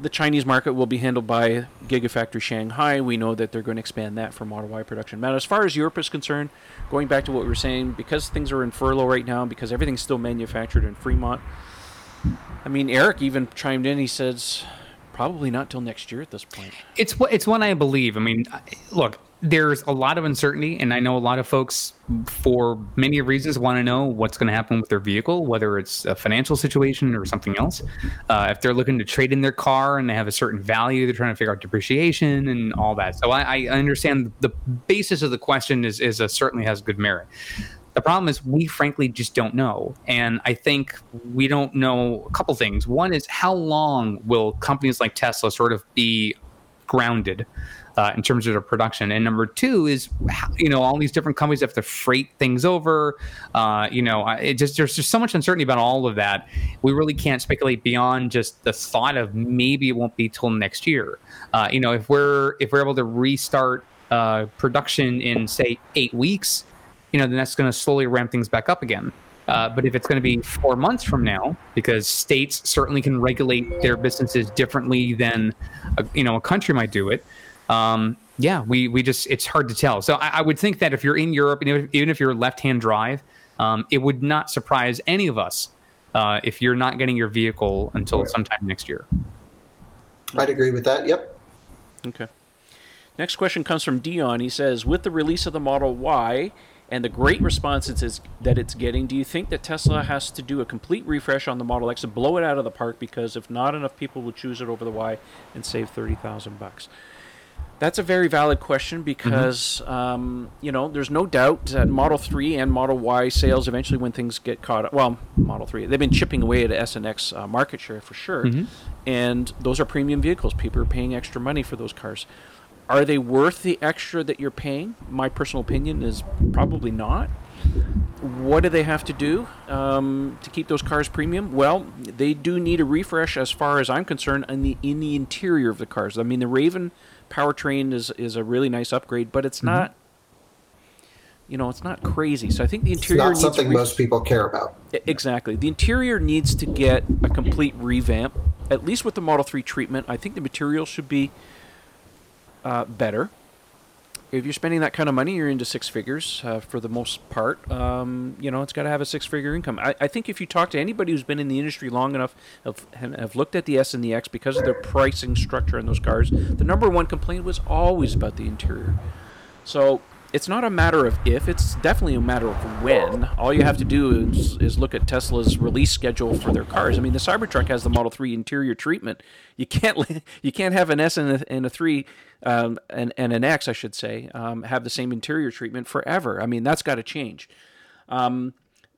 S1: the Chinese market will be handled by Gigafactory Shanghai. We know that they're going to expand that for Model Y production. Now, as far as Europe is concerned, going back to what we were saying, because things are in furlough right now, because everything's still manufactured in Fremont. I mean, Eric even chimed in. He says probably not till next year at this point.
S3: It's it's one I believe. I mean, look, there's a lot of uncertainty, and I know a lot of folks, for many reasons, want to know what's going to happen with their vehicle, whether it's a financial situation or something else. Uh, if they're looking to trade in their car and they have a certain value, they're trying to figure out depreciation and all that. So I, I understand the basis of the question is is a, certainly has good merit. The problem is we frankly just don't know. And I think we don't know a couple things. One is how long will companies like Tesla sort of be grounded uh, in terms of their production. And number two is, you know, all these different companies have to freight things over. Uh, you know, it just there's just so much uncertainty about all of that. We really can't speculate beyond just the thought of maybe it won't be till next year. Uh, you know, if we're if we're able to restart uh, production in say eight weeks, you know, then that's going to slowly ramp things back up again. Uh, but if it's going to be four months from now, because states certainly can regulate their businesses differently than, a, you know, a country might do it, um, yeah, we we just it's hard to tell. So I, I would think that if you're in Europe, even if, even if you're left-hand drive, um, it would not surprise any of us uh, if you're not getting your vehicle until sometime next year.
S4: I'd agree with that. Yep.
S1: Okay. Next question comes from Dion. He says, with the release of the Model Y and the great response it is, that it's getting, do you think that Tesla has to do a complete refresh on the Model X to blow it out of the park? Because if not enough people will choose it over the Y and save thirty thousand bucks. That's a very valid question because mm-hmm. um, you know there's no doubt that Model Three and Model Y sales eventually, when things get caught up, well, Model Three they've been chipping away at S and X uh, market share for sure, mm-hmm. and those are premium vehicles. People are paying extra money for those cars. Are they worth the extra that you're paying? My personal opinion is probably not. What do they have to do um, to keep those cars premium? Well, they do need a refresh, as far as I'm concerned, in the in the interior of the cars. I mean, the Raven powertrain is is a really nice upgrade, but it's mm-hmm. not. You know, it's not crazy. So I think the interior
S4: it's not something re- most people care about.
S1: Exactly, the interior needs to get a complete revamp. At least with the Model Three treatment, I think the material should be uh, better if you're spending that kind of money, you're into six figures uh, for the most part. Um, you know, it's got to have a six figure income. I, I, think if you talk to anybody who's been in the industry long enough, have, have looked at the S and the X because of their pricing structure in those cars, the number one complaint was always about the interior. So it's not a matter of if, it's definitely a matter of when. All you have to do is, is look at Tesla's release schedule for their cars. I mean, the Cybertruck has the Model 3 interior treatment. You can't you can't have an S and a, and a 3 um, and, and an X, I should say, um, have the same interior treatment forever. I mean, that's got to change. Um,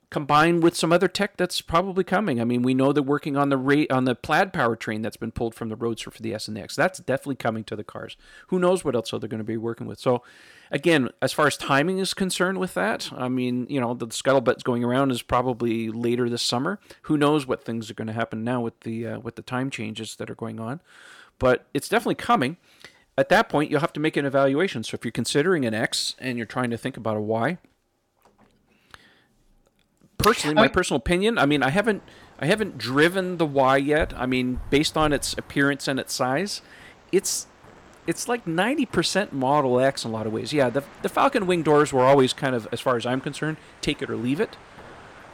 S1: combined with some other tech that's probably coming. I mean, we know they're working on the on the plaid powertrain that's been pulled from the Roadster for the S and the X. That's definitely coming to the cars. Who knows what else they're going to be working with? So again, as far as timing is concerned with that, I mean, you know, the scuttlebutt going around is probably later this summer. Who knows what things are going to happen now with the uh, with the time changes that are going on, but it's definitely coming. At that point, you'll have to make an evaluation. So if you're considering an X and you're trying to think about a Y, personally, my I, personal opinion, I mean, I haven't I haven't driven the Y yet. I mean, based on its appearance and its size, it's it's like 90% Model X in a lot of ways. Yeah, the, the Falcon wing doors were always kind of, as far as I'm concerned, take it or leave it.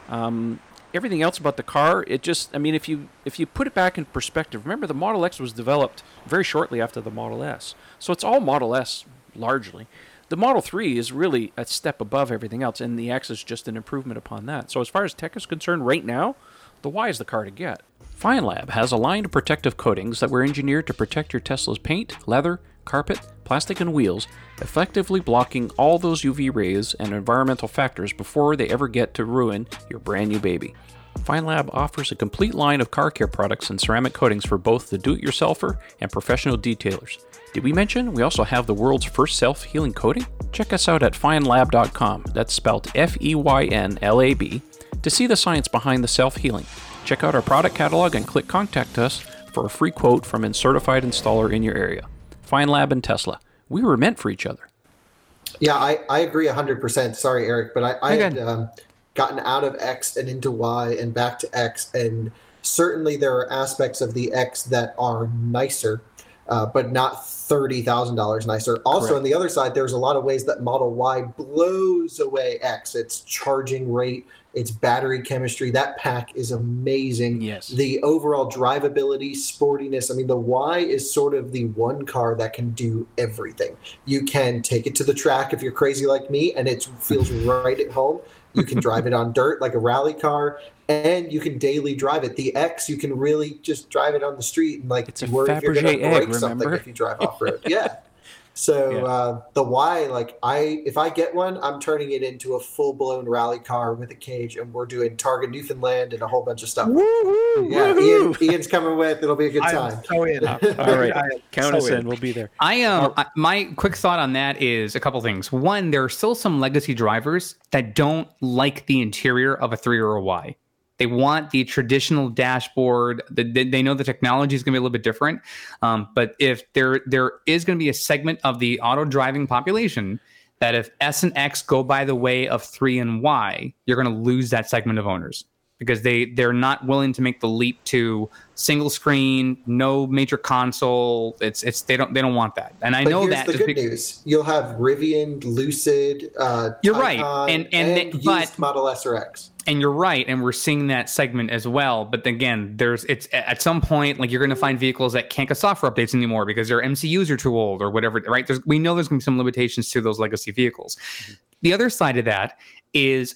S1: Um, everything else about the car, it just, I mean, if you if you put it back in perspective, remember the Model X was developed very shortly after the Model S, so it's all Model S largely. The Model 3 is really a step above everything else, and the X is just an improvement upon that. So as far as tech is concerned, right now, the Y is the car to get. Feynlab has a line of protective coatings that were engineered to protect your Tesla's paint, leather, carpet, plastic, and wheels, effectively blocking all those UV rays and environmental factors before they ever get to ruin your brand new baby. Feynlab offers a complete line of car care products and ceramic coatings for both the do it yourselfer and professional detailers. Did we mention we also have the world's first self healing coating? Check us out at feynlab.com, that's spelled F E Y N L A B, to see the science behind the self healing. Check out our product catalog and click Contact Us for a free quote from a certified installer in your area. Feynlab and Tesla. We were meant for each other.
S4: Yeah, I, I agree 100%. Sorry, Eric, but I, I had um, gotten out of X and into Y and back to X. And certainly there are aspects of the X that are nicer, uh, but not $30,000 nicer. Also, Correct. on the other side, there's a lot of ways that Model Y blows away X. Its charging rate, its battery chemistry. That pack is amazing.
S1: Yes.
S4: The overall drivability, sportiness. I mean, the Y is sort of the one car that can do everything. You can take it to the track if you're crazy like me, and it feels right at home. You can drive it on dirt like a rally car, and you can daily drive it. The X, you can really just drive it on the street and like
S1: it's a worry if you're going to break egg, something
S4: if you drive off road. Yeah. So
S1: Yeah.
S4: uh, the Y, like I, if I get one, I'm turning it into a full blown rally car with a cage, and we're doing Targa Newfoundland and a whole bunch of stuff.
S2: Woo-hoo,
S4: Yeah,
S2: woo-hoo.
S4: Ian, Ian's coming with. It'll be a good
S2: I'm
S4: time.
S2: so in.
S1: All right.
S2: I
S1: Count
S2: so
S1: us in. We'll be there.
S3: I um I, my quick thought on that is a couple things. One, there are still some legacy drivers that don't like the interior of a three or a Y. They want the traditional dashboard. The, they, they know the technology is going to be a little bit different. Um, but if there there is going to be a segment of the auto driving population that if S and X go by the way of three and Y, you're going to lose that segment of owners because they they're not willing to make the leap to single screen, no major console. It's it's they don't they don't want that. And I
S4: But
S3: know
S4: here's
S3: that
S4: the good
S3: be-
S4: news: you'll have Rivian, Lucid. Uh,
S3: You're right.
S4: Taycan,
S3: And- and they-
S4: used
S3: but-
S4: Model S or X.
S3: and you're right and we're seeing that segment as well but again there's it's at some point like you're going to find vehicles that can't get software updates anymore because their mcus are too old or whatever right? There's, we know there's going to be some limitations to those legacy vehicles. The other side of that is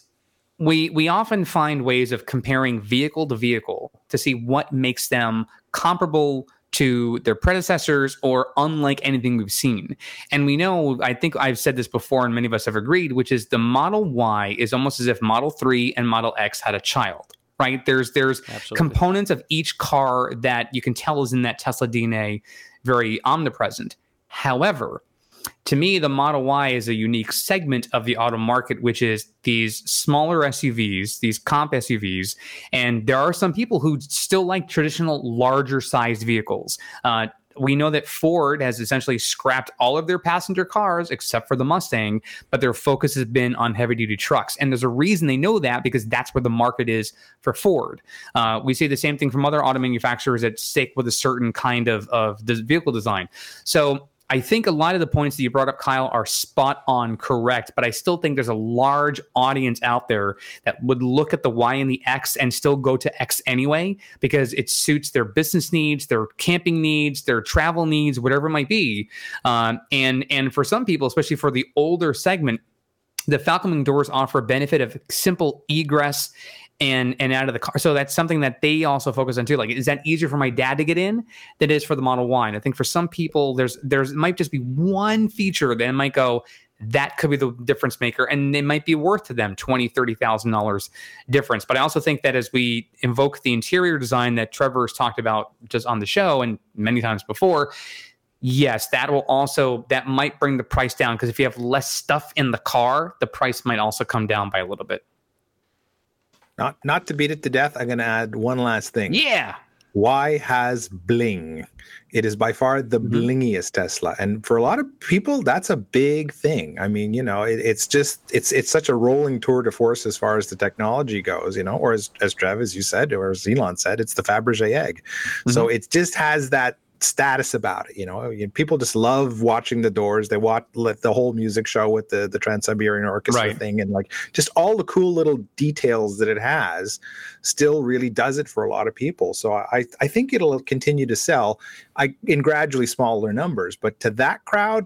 S3: we we often find ways of comparing vehicle to vehicle to see what makes them comparable to their predecessors or unlike anything we've seen. And we know, I think I've said this before, and many of us have agreed, which is the Model Y is almost as if Model 3 and Model X had a child. Right there's there's
S1: Absolutely.
S3: components of each car that you can tell is in that Tesla DNA very omnipresent. However, to me, the Model Y is a unique segment of the auto market, which is these smaller SUVs, these comp SUVs. And there are some people who still like traditional larger sized vehicles. Uh, we know that Ford has essentially scrapped all of their passenger cars except for the Mustang, but their focus has been on heavy duty trucks. And there's a reason they know that because that's where the market is for Ford. Uh, we see the same thing from other auto manufacturers that stick with a certain kind of, of vehicle design. So I think a lot of the points that you brought up, Kyle, are spot on correct, but I still think there's a large audience out there that would look at the Y and the X and still go to X anyway because it suits their business needs, their camping needs, their travel needs, whatever it might be. Um, and and for some people, especially for the older segment, the Falcon Wing doors offer a benefit of simple egress and and out of the car. So that's something that they also focus on too. Like, is that easier for my dad to get in than it is for the Model Y? And I think for some people, there's there's might just be one feature that might go. That could be the difference maker, and it might be worth to them twenty, thirty thousand dollars difference. But I also think that as we invoke the interior design that trevor's talked about just on the show and many times before, yes, that will also that might bring the price down because if you have less stuff in the car, the price might also come down by a little bit.
S2: Not not to beat it to death, I'm going to add one last thing.
S3: Yeah.
S2: Why has bling. It is by far the
S3: Mhm.
S2: blingiest Tesla, and for a lot of people, that's a big thing. I mean, you know, it, it's just it's it's such a rolling tour de force as far as the technology goes, you know, or as as Trev, as you said, or as Elon said, it's the Fabergé egg. So it just has that status about it. You know, people just love watching the Doors. They watch the whole music show with the the Trans Siberian Orchestra
S3: Right.
S2: thing, and like just all the cool little details that it has still really does it for a lot of people. So I I think it'll continue to sell I in gradually smaller numbers, but to that crowd,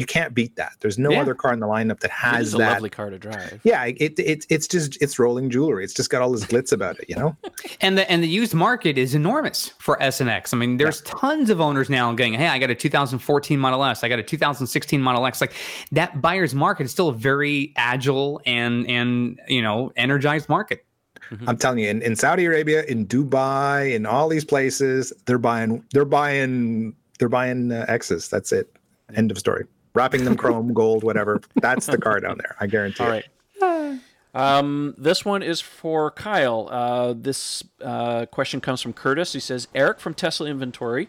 S2: you can't beat that. There's no
S3: Yeah.
S2: other car in the lineup that
S1: It
S2: has
S1: is a
S2: that.
S1: lovely car to drive.
S2: Yeah, it, it it's just it's rolling jewelry. It's just got all this glitz about it, you know.
S3: And the and the used market is enormous for S and X. I mean, there's tons of owners now going, "Hey, I got a 2014 Model S, I got a 2016 Model X." Like that buyer's market is still a very agile and and you know energized market.
S2: I'm telling you, in, in Saudi Arabia, in Dubai, in all these places, they're buying they're buying they're buying uh, X's. That's it. End of story. Wrapping them chrome, gold, whatever. That's the car down there. I guarantee.
S1: All
S2: it.
S1: right. Um, this one is for Kyle. Uh, this uh, question comes from Curtis. He says Eric from Tesla Inventory,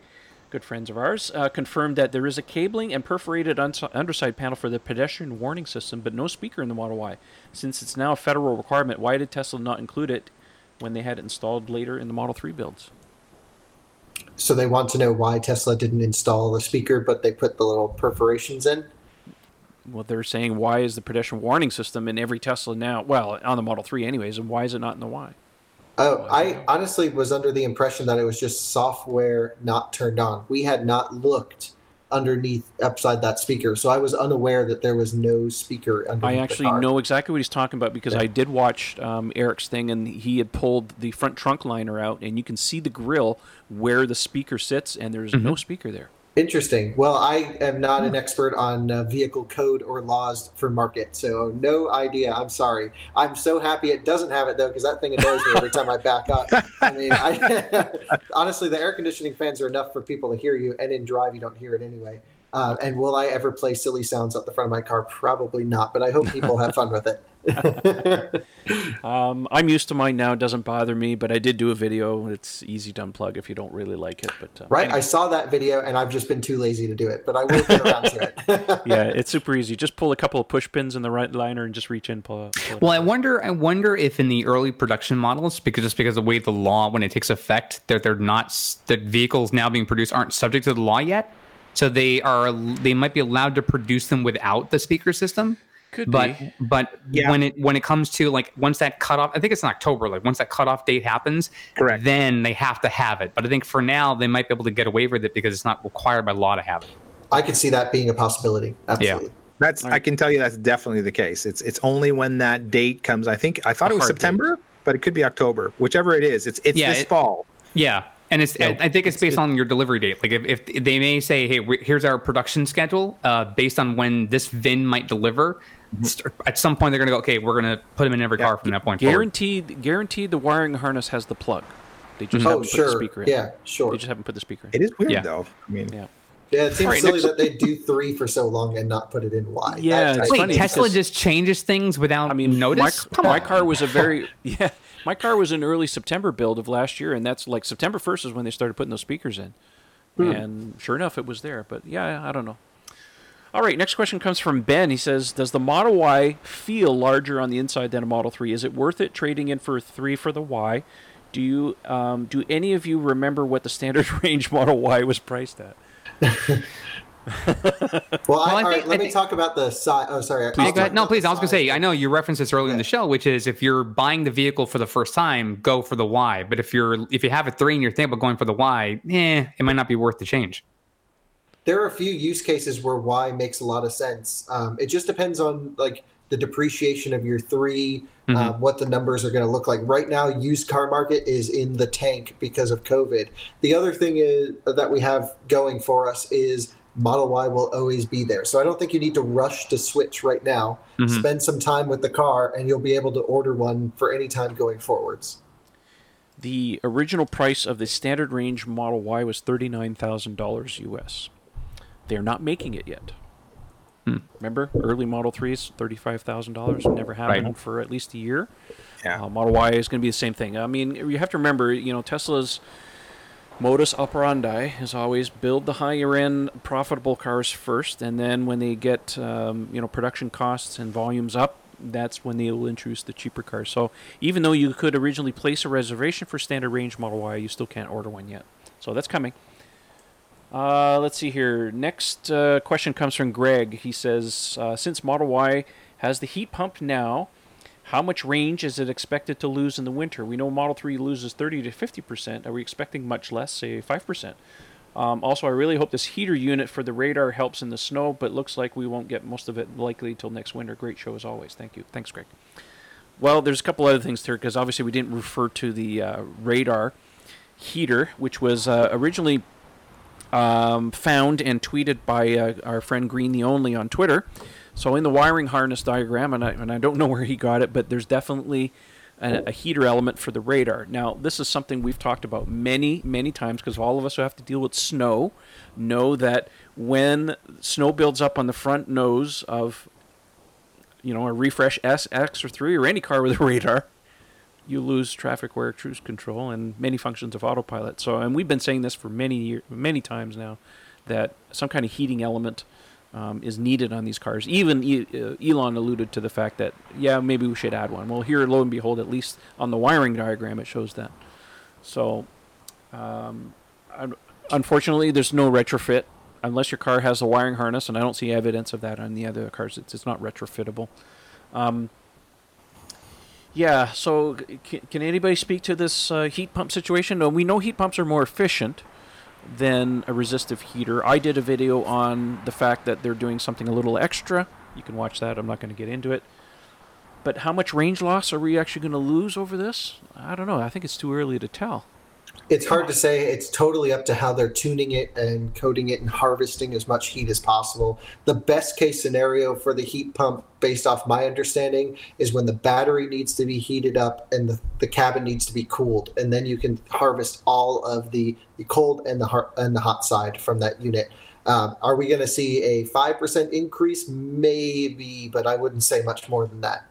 S1: good friends of ours, uh, confirmed that there is a cabling and perforated underside panel for the pedestrian warning system, but no speaker in the Model Y. Since it's now a federal requirement, why did Tesla not include it when they had it installed later in the Model 3 builds?
S4: So they want to know why Tesla didn't install the speaker, but they put the little perforations in.
S1: Well, they're saying why is the pedestrian warning system in every Tesla now? Well, on the Model 3 anyways, and why is it not in the Y?
S4: Oh, I honestly was under the impression that it was just software not turned on. We had not looked underneath upside that speaker, so I was unaware that there was no speaker underneath.
S1: I
S4: the
S1: actually
S4: car.
S1: know exactly what he's talking about because
S4: Yeah.
S1: I did watch um, Eric's thing and he had pulled the front trunk liner out and you can see the grill where the speaker sits and there's
S4: Mm-hmm.
S1: no speaker there.
S4: Interesting. Well, I am not an expert on uh, vehicle code or laws for market, so no idea. I'm sorry. I'm so happy it doesn't have it though, because that thing annoys me every time I back up. I mean, I, honestly, the air conditioning fans are enough for people to hear you, and in drive you don't hear it anyway. Uh, and will I ever play silly sounds at the front of my car? Probably not, but I hope people have fun with it.
S1: um, I'm used to mine now; it doesn't bother me. But I did do a video. It's easy to unplug if you don't really like it. But
S4: um, right, anyway. I saw that video, and I've just been too lazy to do it. But I will get around to
S1: it. yeah, it's super easy. Just pull a couple of push pins in the right liner and just reach in. Pull.
S3: pull well, I wonder. I wonder if in the early production models, because just because of the way the law, when it takes effect, that they're not that vehicles now being produced aren't subject to the law yet so they are they might be allowed to produce them without the speaker system.
S1: Could
S3: but,
S1: be.
S3: But yeah. when it when it comes to like once that cutoff, I think it's in October. Like once that cutoff date happens,
S2: correct.
S3: Then they have to have it. But I think for now they might be able to get away with it because it's not required by law to have it.
S4: I can see that being a possibility. Absolutely.
S3: Yeah.
S2: That's right. I can tell you that's definitely the case. It's it's only when that date comes. I think I thought a it was September, date. but it could be October. Whichever it is, it's it's yeah, this it, fall.
S3: Yeah, and it's, I think it's based on your delivery date. Like if, if they may say, hey, here's our production schedule uh, based on when this VIN might deliver. Mm-hmm. At some point, they're going to go, okay, we're going to put them in every yeah. car from that point
S1: guaranteed,
S3: forward.
S1: Guaranteed the wiring harness has the plug. They just oh, haven't sure. put the speaker in.
S4: Yeah, sure.
S1: They just haven't put the speaker in.
S2: It is weird, yeah. though. I mean,
S1: yeah.
S4: Yeah, it seems right, silly next... that they do three for so long and not put it in Y.
S1: Yeah,
S3: Wait, funny Tesla because, just changes things without I mean, notice.
S1: My, my car was a very yeah. My car was an early September build of last year, and that's like September 1st is when they started putting those speakers in. Hmm. And sure enough, it was there. But yeah, I don't know. All right, next question comes from Ben. He says, "Does the Model Y feel larger on the inside than a Model 3? Is it worth it trading in for a 3 for the Y? Do you um, do any of you remember what the standard range Model Y was priced at?"
S4: well, I, I think, let me talk about the size. Oh, sorry.
S3: Please go ahead. No, please. I was going to say, I know you referenced this earlier yeah. in the show, which is if you're buying the vehicle for the first time, go for the Y. But if you're if you have a three and you're thinking about going for the Y, eh, it might not be worth the change.
S4: There are a few use cases where Y makes a lot of sense. Um, it just depends on like the depreciation of your 3 mm-hmm. um, what the numbers are going to look like. Right now, used car market is in the tank because of COVID. The other thing is that we have going for us is Model Y will always be there. So I don't think you need to rush to switch right now. Mm-hmm. Spend some time with the car, and you'll be able to order one for any time going forwards.
S1: The original price of the standard range Model Y was thirty-nine thousand dollars US. They're not making it yet. Hmm. Remember, early Model 3s, thirty-five thousand dollars, never happened right. for at least a year.
S2: Yeah.
S1: Uh, Model Y is going to be the same thing. I mean, you have to remember, you know, Tesla's modus operandi is always build the higher end profitable cars first, and then when they get um, you know production costs and volumes up, that's when they will introduce the cheaper cars. So even though you could originally place a reservation for standard range Model Y, you still can't order one yet. So that's coming. Uh, let's see here. Next uh, question comes from Greg. He says, uh, since Model Y has the heat pump now, how much range is it expected to lose in the winter? We know Model 3 loses 30 to 50%. Are we expecting much less, say 5%? Um, also, I really hope this heater unit for the radar helps in the snow, but looks like we won't get most of it likely until next winter. Great show as always. Thank you. Thanks, Greg. Well, there's a couple other things here because obviously we didn't refer to the uh, radar heater, which was uh, originally um, found and tweeted by uh, our friend greentheonly on Twitter. So in the wiring harness diagram, and I, and I don't know where he got it, but there's definitely a, a heater element for the radar. Now, this is something we've talked about many, many times because all of us who have to deal with snow know that when snow builds up on the front nose of, you know, a refresh S, X, or 3, or any car with a radar, you lose traffic aware cruise control and many functions of autopilot. So, and we've been saying this for many years, many times now, that some kind of heating element um, is needed on these cars. Even e- uh, Elon alluded to the fact that yeah, maybe we should add one. Well, here, lo and behold, at least on the wiring diagram, it shows that. So, um, unfortunately, there's no retrofit unless your car has a wiring harness, and I don't see evidence of that on the other cars. It's, it's not retrofittable. Um, yeah, so can, can, anybody speak to this uh, heat pump situation? No, we know heat pumps are more efficient than a resistive heater. I did a video on the fact that they're doing something a little extra. You can watch that. I'm not going to get into it. But how much range loss are we actually going to lose over this? I don't know. I think it's too early to tell.
S4: It's hard to say. It's totally up to how they're tuning it and coating it and harvesting as much heat as possible. The best case scenario for the heat pump, based off my understanding, is when the battery needs to be heated up and the, the cabin needs to be cooled, and then you can harvest all of the, the cold and the har- and the hot side from that unit. Um, are we going to see a five percent increase? Maybe, but I wouldn't say much more than that.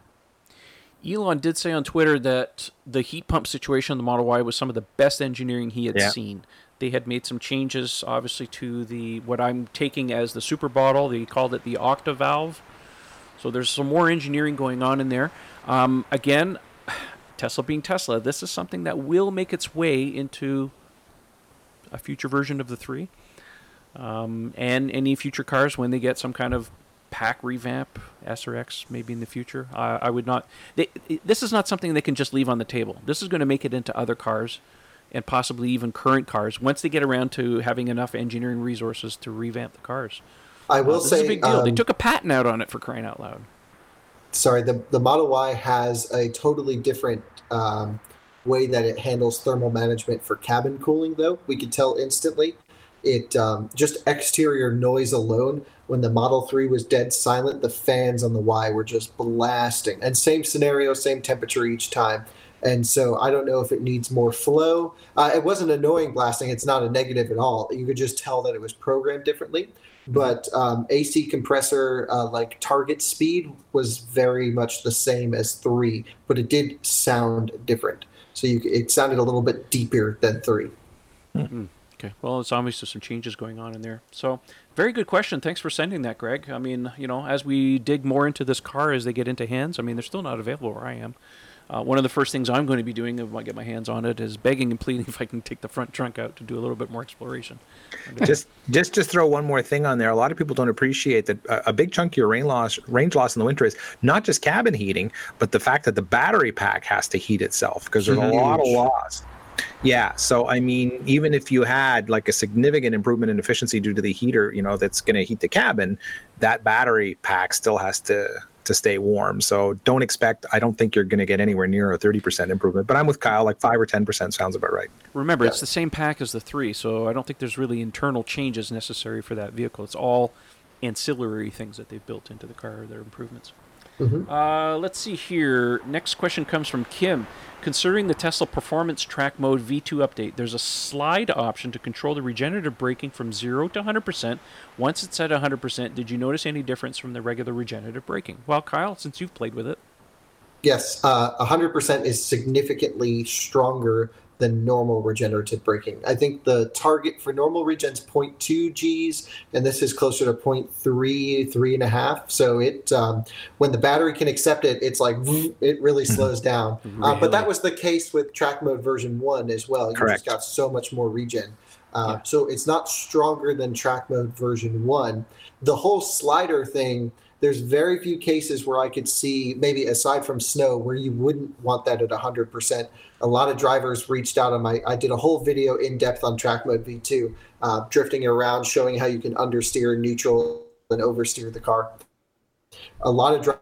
S1: Elon did say on Twitter that the heat pump situation on the Model Y was some of the best engineering he had
S2: Yeah.
S1: seen. They had made some changes, obviously, to the what I'm taking as the Superbottle. They called it the Octovalve. So there's some more engineering going on in there. Um, again, Tesla being Tesla, this is something that will make its way into a future version of the three, um, and any future cars when they get some kind of pack revamp, S or X, maybe in the future. I I would not. They, this is not something they can just leave on the table. This is going to make it into other cars, and possibly even current cars once they get around to having enough engineering resources to revamp the cars.
S4: I will
S1: Uh, this
S4: say
S1: is a big deal. they
S4: um,
S1: took a patent out on it for crying out loud.
S4: sorry, the, the Model Y has a totally different um, way that it handles thermal management for cabin cooling, though. We could tell instantly. It um, just exterior noise alone. When the Model 3 was dead silent, the fans on the Y were just blasting. And same scenario, same temperature each time. And so I don't know if it needs more flow. Uh, it wasn't annoying blasting. It's not a negative at all. You could just tell that it was programmed differently but um, AC compressor uh, like target speed was very much the same as three, but it did sound different. So you, it sounded a little bit deeper than three.
S1: Okay. Well, it's obviously some changes going on in there. So, very good question. Thanks for sending that, Greg. I mean, you know, as we dig more into this car as they get into hands, I mean, they're still not available where I am. Uh, one of the first things I'm going to be doing if I get my hands on it is begging and pleading if I can take the front trunk out to do a little bit more exploration.
S2: just just just throw one more thing on there. A lot of people don't appreciate that a, a big chunk of your range loss range loss in the winter is not just cabin heating, but the fact that the battery pack has to heat itself because there's a lot of loss. Yeah, so I mean, even if you had like a significant improvement in efficiency due to the heater, you know, that's going to heat the cabin, that battery pack still has to to stay warm. So don't expect. I don't think you're going to get anywhere near a 30% improvement. But I'm with Kyle. Like five or 10% sounds about right.
S1: Remember, it's the same pack as the three, so I don't think there's really internal changes necessary for that vehicle. It's all ancillary things that they've built into the car, their improvements.
S4: Mhm.
S1: Uh, let's see here. Next question comes from Kim. Considering the Tesla Performance Track Mode V2 update, there's a slide option to control the regenerative braking from 0 to 100%. Once it's at 100%, did you notice any difference from the regular regenerative braking? Well, Kyle, since you've played with it.
S4: Yes, uh, 100% is significantly stronger than normal regenerative braking. I think the target for normal regen is 0.2 Gs, and this is closer to 0.3, three and a half. So it, um, when the battery can accept it, it's like it really slows down. Uh, but that was the case with track mode version one as well. You
S2: Correct.
S4: just got so much more regen. Uh,
S1: Yeah.
S4: So it's not stronger than track mode version one. The whole slider thing, there's very few cases where I could see, maybe aside from snow, where you wouldn't want that at 100%. A lot of drivers reached out on my, I did a whole video in depth on track mode V2, uh, drifting around, showing how you can understeer, neutral, and oversteer the car. A lot of drivers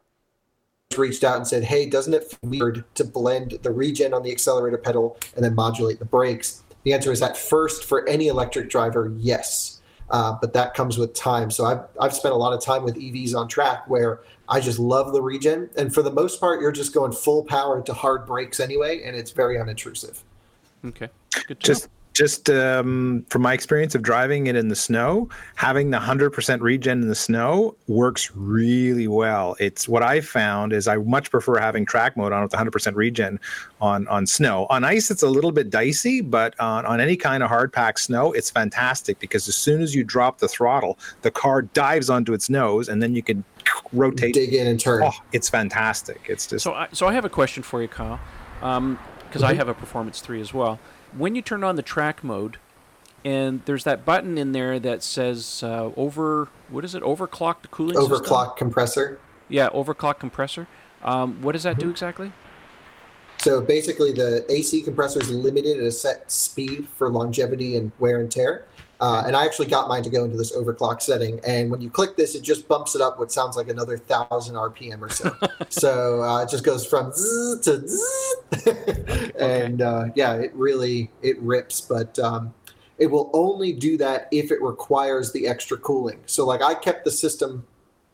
S4: reached out and said, "Hey, doesn't it feel weird to blend the regen on the accelerator pedal and then modulate the brakes?" The answer is at first for any electric driver, yes, uh, but that comes with time. So I've I've spent a lot of time with EVs on track where I just love the regen. and for the most part, you're just going full power to hard brakes anyway, and it's very unintrusive.
S1: Okay. Good to
S2: just
S1: know.
S2: Just um, from my experience of driving it in the snow having the 100% regen in the snow works really well it's what i found is i much prefer having track mode on with 100% regen on on snow on ice it's a little bit dicey but on, on any kind of hard packed snow it's fantastic because as soon as you drop the throttle the car dives onto its nose and then you can rotate
S4: Dig in and turn.
S2: oh it's fantastic it's just
S1: So, I, so I have a question for you, Kyle, because I
S4: Mhm.
S1: have a Performance Three as well. When you turn on the track mode, and there's that button in there that says uh, over what is it? Overclock the cooling system?
S4: Overclock compressor.
S1: Yeah, overclock compressor. Um, what does that
S4: Mm-hmm.
S1: do exactly?
S4: So basically, the AC compressor is limited at a set speed for longevity and wear and tear. Uh, and I actually got mine to go into this overclock setting. And when you click this, it just bumps it up what sounds like another thousand RPM or so. so uh, it just goes from zzz to zzz. and uh, yeah, it really it rips. But um, it will only do that if it requires the extra cooling. So like I kept the system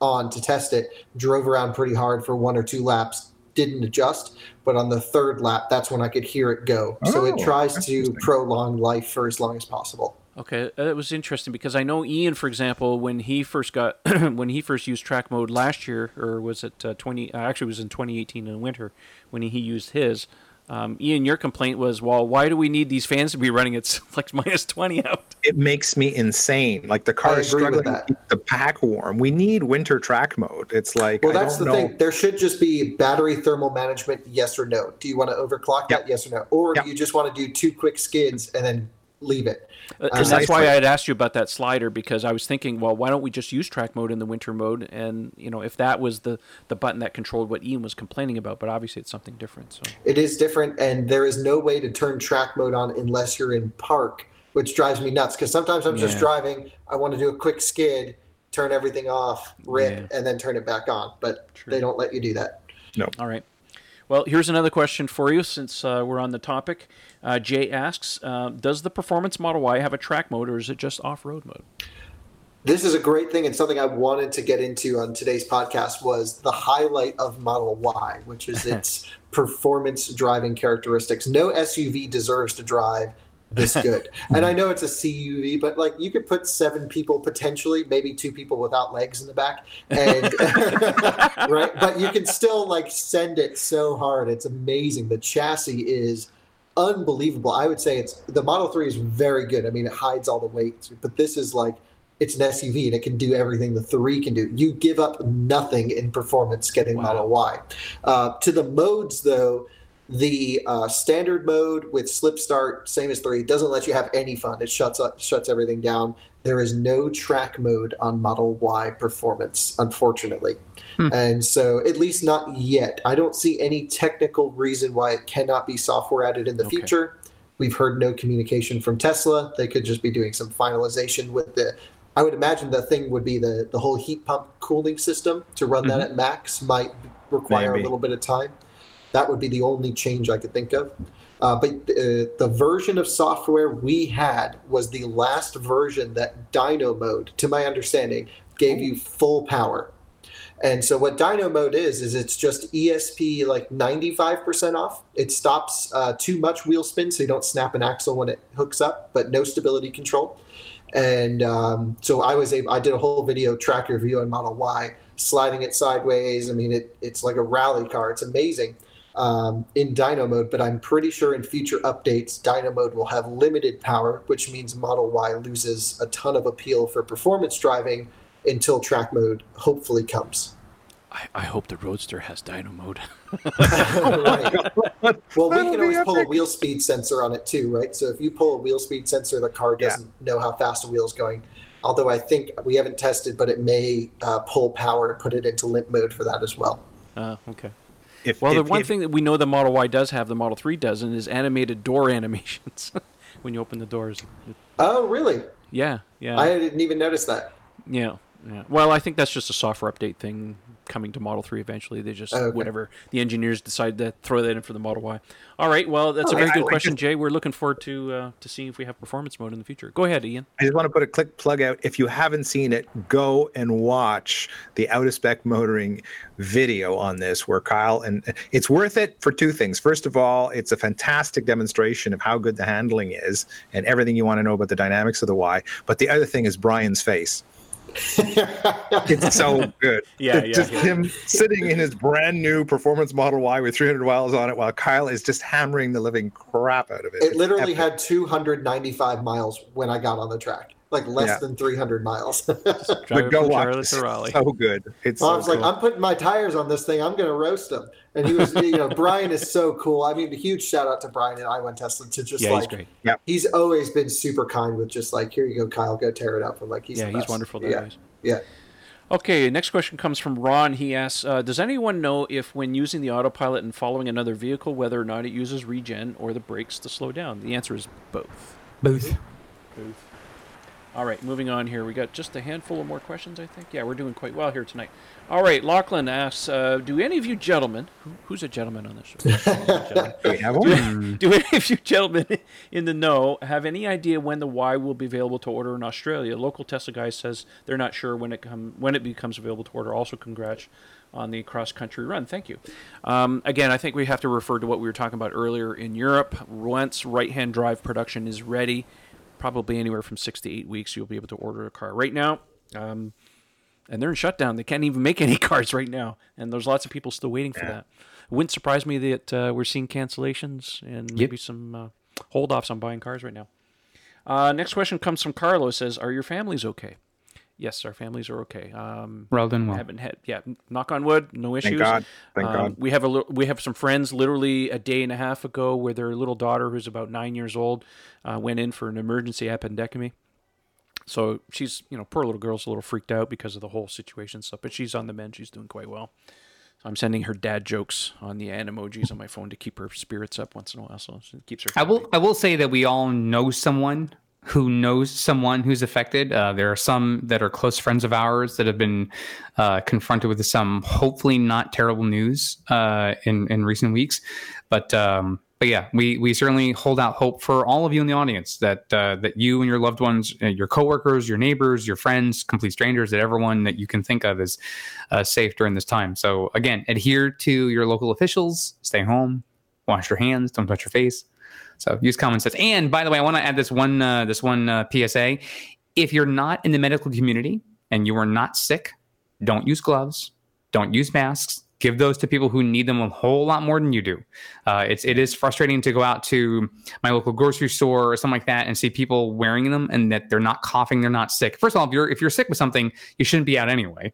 S4: on to test it, drove around pretty hard for one or two laps, didn't adjust. But on the third lap, that's when I could hear it go. so it
S2: Oh,
S4: tries to prolong life for as long as possible.
S1: Okay, that was interesting because I know Ian, for example, when he first got when he first used track mode last year, or was it uh, twenty? Uh, actually, it was in twenty eighteen in winter when he, he used his. Um, Ian, your complaint was, well, why do we need these fans to be running at like minus twenty out?
S2: It makes me insane. Like the car
S4: I
S2: is
S4: agree with
S2: struggling to
S4: that.
S2: keep the pack warm. We need winter track mode. It's like
S4: Well,
S2: I
S4: that's
S2: don't
S4: the
S2: know.
S4: thing. There should just be battery thermal management, yes or no. Do you want to overclock
S2: Yep.
S4: that, yes or no? Or
S2: Yep.
S4: do you just want to do two quick skids and then leave it?
S1: Uh, and that's why I had asked you about that slider because I was thinking, well, why don't we just use track mode in the winter mode? And you know, if that was the the button that controlled what Ian was complaining about, but obviously it's something different. So
S4: It is different, and there is no way to turn track mode on unless you're in park, which drives me nuts. Because sometimes I'm just driving, I want to do a quick skid, turn everything off, rip,
S1: Yeah.
S4: and then turn it back on. But
S1: True.
S4: they don't let you do that. No.
S1: All right. Well, here's another question for you since uh, we're on the topic. Uh, Jay asks uh, Does the Performance Model Y have a track mode or is it just off road mode?
S4: This is a great thing, and something I wanted to get into on today's podcast was the highlight of Model Y, which is its performance driving characteristics. No SUV deserves to drive this good. and I know it's a CUV, but like you could put seven people potentially, maybe two people without legs in the back, and right, but you can still like send it so hard. It's amazing. The chassis is unbelievable. I would say it's the Model 3 is very good. I mean, it hides all the weight, but this is like it's an SUV and it can do everything the 3 can do. You give up nothing in performance getting
S1: Wow.
S4: Model Y. Uh, to the modes, though, the uh, standard mode with slip start, same as 3, doesn't let you have any fun. It shuts up, shuts everything down. There is no track mode on Model Y performance, unfortunately. And so, at least not yet. I don't see any technical reason why it cannot be software added in the
S1: Okay.
S4: future. We've heard no communication from Tesla. They could just be doing some finalization with the. I would imagine the thing would be the the whole heat pump cooling system to run that at max might require
S2: Maybe.
S4: a little bit of time. That would be the only change I could think of. Uh, but uh, the version of software we had was the last version that Dyno mode, to my understanding, gave you full power. And so what dyno mode is is it's just ESP like 95% off. It stops uh, too much wheel spin so you don't snap an axle when it hooks up, but no stability control. And um, so I was able I did a whole video track review on Model Y, sliding it sideways. I mean it, it's like a rally car. It's amazing um, in dyno mode, but I'm pretty sure in future updates, dyno mode will have limited power, which means Model Y loses a ton of appeal for performance driving until track mode hopefully comes.
S1: I, I hope the Roadster has dyno mode.
S4: right. Well, we
S2: That'll
S4: can
S2: be
S4: always pull a
S2: epic.
S4: wheel speed sensor on it too, right? So if you pull a wheel speed sensor, the car doesn't know how fast a wheel's going. Although I think we haven't tested, but it may uh, pull power to put it into limp mode for that as well.
S1: Uh, okay.
S2: If,
S1: Well, the one
S2: if-
S1: thing that we know the Model Y does have, the Model 3 doesn't, is animated door animations when you open the doors.
S4: Oh, really?
S1: Yeah, yeah.
S4: I didn't even notice that.
S1: Yeah, yeah. Well, I think that's just a software update thing coming to Model 3 eventually. They just,
S4: Okay.
S1: whatever, the engineers decide to throw that in for the Model Y. All right, well, that's a
S2: Oh,
S1: very
S2: I
S1: good
S2: like
S1: question,
S2: it.
S1: Jay. We're looking forward to uh, to seeing if we have performance mode in the future. Go ahead, Ian.
S2: I just want to put a quick plug out. If you haven't seen it, go and watch the out of spec motoring video on this, where Kyle and it's worth it for two things. First of all, it's a fantastic demonstration of how good the handling is and everything you want to know about the dynamics of the Y. But the other thing is Brian's face. It's so good.
S1: Yeah, yeah,
S2: Just
S1: yeah.
S2: him sitting in his brand new performance Model Y with 300 miles on it, while Kyle is just hammering the living crap out of it.
S4: It
S2: It's
S4: literally
S2: epic.
S4: had 295 miles when I got on the track, like less
S2: Yeah.
S4: than 300 miles.
S1: Drive
S2: But go
S1: from
S2: watch.
S1: Charlotte
S2: It's
S1: Raleigh.
S2: so good. It's
S4: Well, I
S2: so
S4: was like. I'm putting my tires on this thing. I'm going to roast them. And he was, you know, Brian is so cool. I mean, a huge shout out to Brian and I Went Tesla to just
S1: yeah,
S4: like,
S1: he's great.
S4: he's always been super kind with just like, here you go, Kyle, go tear it up. I'm like, he's
S1: yeah,
S4: the
S1: he's wonderful. That
S4: Yeah,
S1: guys.
S4: yeah.
S1: Okay, next question comes from Ron. He asks, uh, "Does anyone know if, when using the autopilot and following another vehicle, whether or not it uses regen or the brakes to slow down?" The answer is both.
S3: Both.
S1: All right, moving on here. We got just a handful of more questions, I think. Yeah, we're doing quite well here tonight. All right, Lachlan asks, uh, do any of you gentlemen, who, who's a gentleman on this show?
S2: One.
S1: do any of you gentlemen in the know have any idea when the Y will be available to order in Australia? Local Tesla guy says they're not sure when it come when it becomes available to order. Also, congrats on the cross country run. Thank you. Um, again, I think we have to refer to what we were talking about earlier in Europe. Once right hand drive production is ready, probably anywhere from six to eight weeks, you'll be able to order a car. Right now, um, and they're in shutdown. They can't even make any cars right now, and there's lots of people still waiting for that. It wouldn't surprise me that uh, we're seeing cancellations and maybe some uh, hold offs on buying cars right now. Uh, next question comes from Carlos. Says, "Are your families okay?" Yes, our families are okay. Um,
S3: Well done, well.
S1: haven't had yeah. Knock on wood, no issues.
S2: Thank God. Thank
S1: Um,
S2: God.
S1: We have a li- we have some friends literally a day and a half ago where their little daughter, who's about nine years old, uh, went in for an emergency appendectomy. So she's, you know, poor little girl's a little freaked out because of the whole situation stuff, but she's on the mend. She's doing quite well. So I'm sending her dad jokes on the and emojis on my phone to keep her spirits up once in a while. So it keeps her.
S3: I will. I will say that we all know someone who knows someone who's affected. Uh, there are some that are close friends of ours that have been uh, confronted with some hopefully not terrible news uh, in in recent weeks. But um, but yeah, we we certainly hold out hope for all of you in the audience that uh, that you and your loved ones, uh, your coworkers, your neighbors, your friends, complete strangers, that everyone that you can think of is uh, safe during this time. So again, adhere to your local officials. Stay home. Wash your hands. Don't touch your face. So use common sense. And by the way, I want to add this one uh, this one uh, PSA. If you're not in the medical community and you are not sick, don't use gloves. Don't use masks. Give those to people who need them a whole lot more than you do. Uh, it's it is frustrating to go out to my local grocery store or something like that and see people wearing them and that they're not coughing, they're not sick. First of all, if you're if you're sick with something, you shouldn't be out anyway.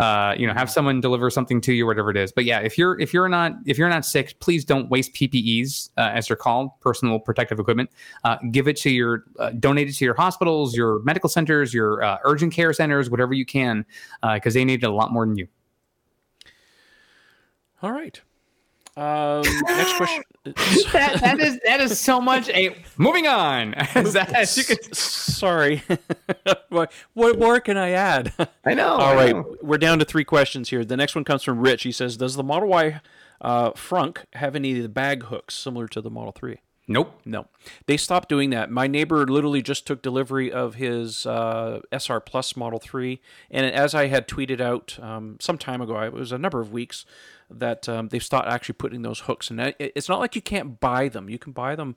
S3: Uh, you know, have someone deliver something to you, whatever it is. But yeah, if you're if you're not if you're not sick, please don't waste PPEs uh, as they're called, personal protective equipment. Uh, give it to your uh, donate it to your hospitals, your medical centers, your uh, urgent care centers, whatever you can, because they need it a lot more than you.
S1: All right. Um, next question.
S3: that, that is that is so much a moving on. As that, as you can,
S1: Sorry. what, what more can I add?
S3: I know.
S1: All
S3: I
S1: right,
S3: know.
S1: we're down to three questions here. The next one comes from Rich. He says, "Does the Model Y uh, frunk have any of the bag hooks similar to the Model 3?
S3: Nope.
S1: No, they stopped doing that. My neighbor literally just took delivery of his uh, SR Plus Model 3, and as I had tweeted out um, some time ago, it was a number of weeks that um, they've stopped actually putting those hooks. And it's not like you can't buy them; you can buy them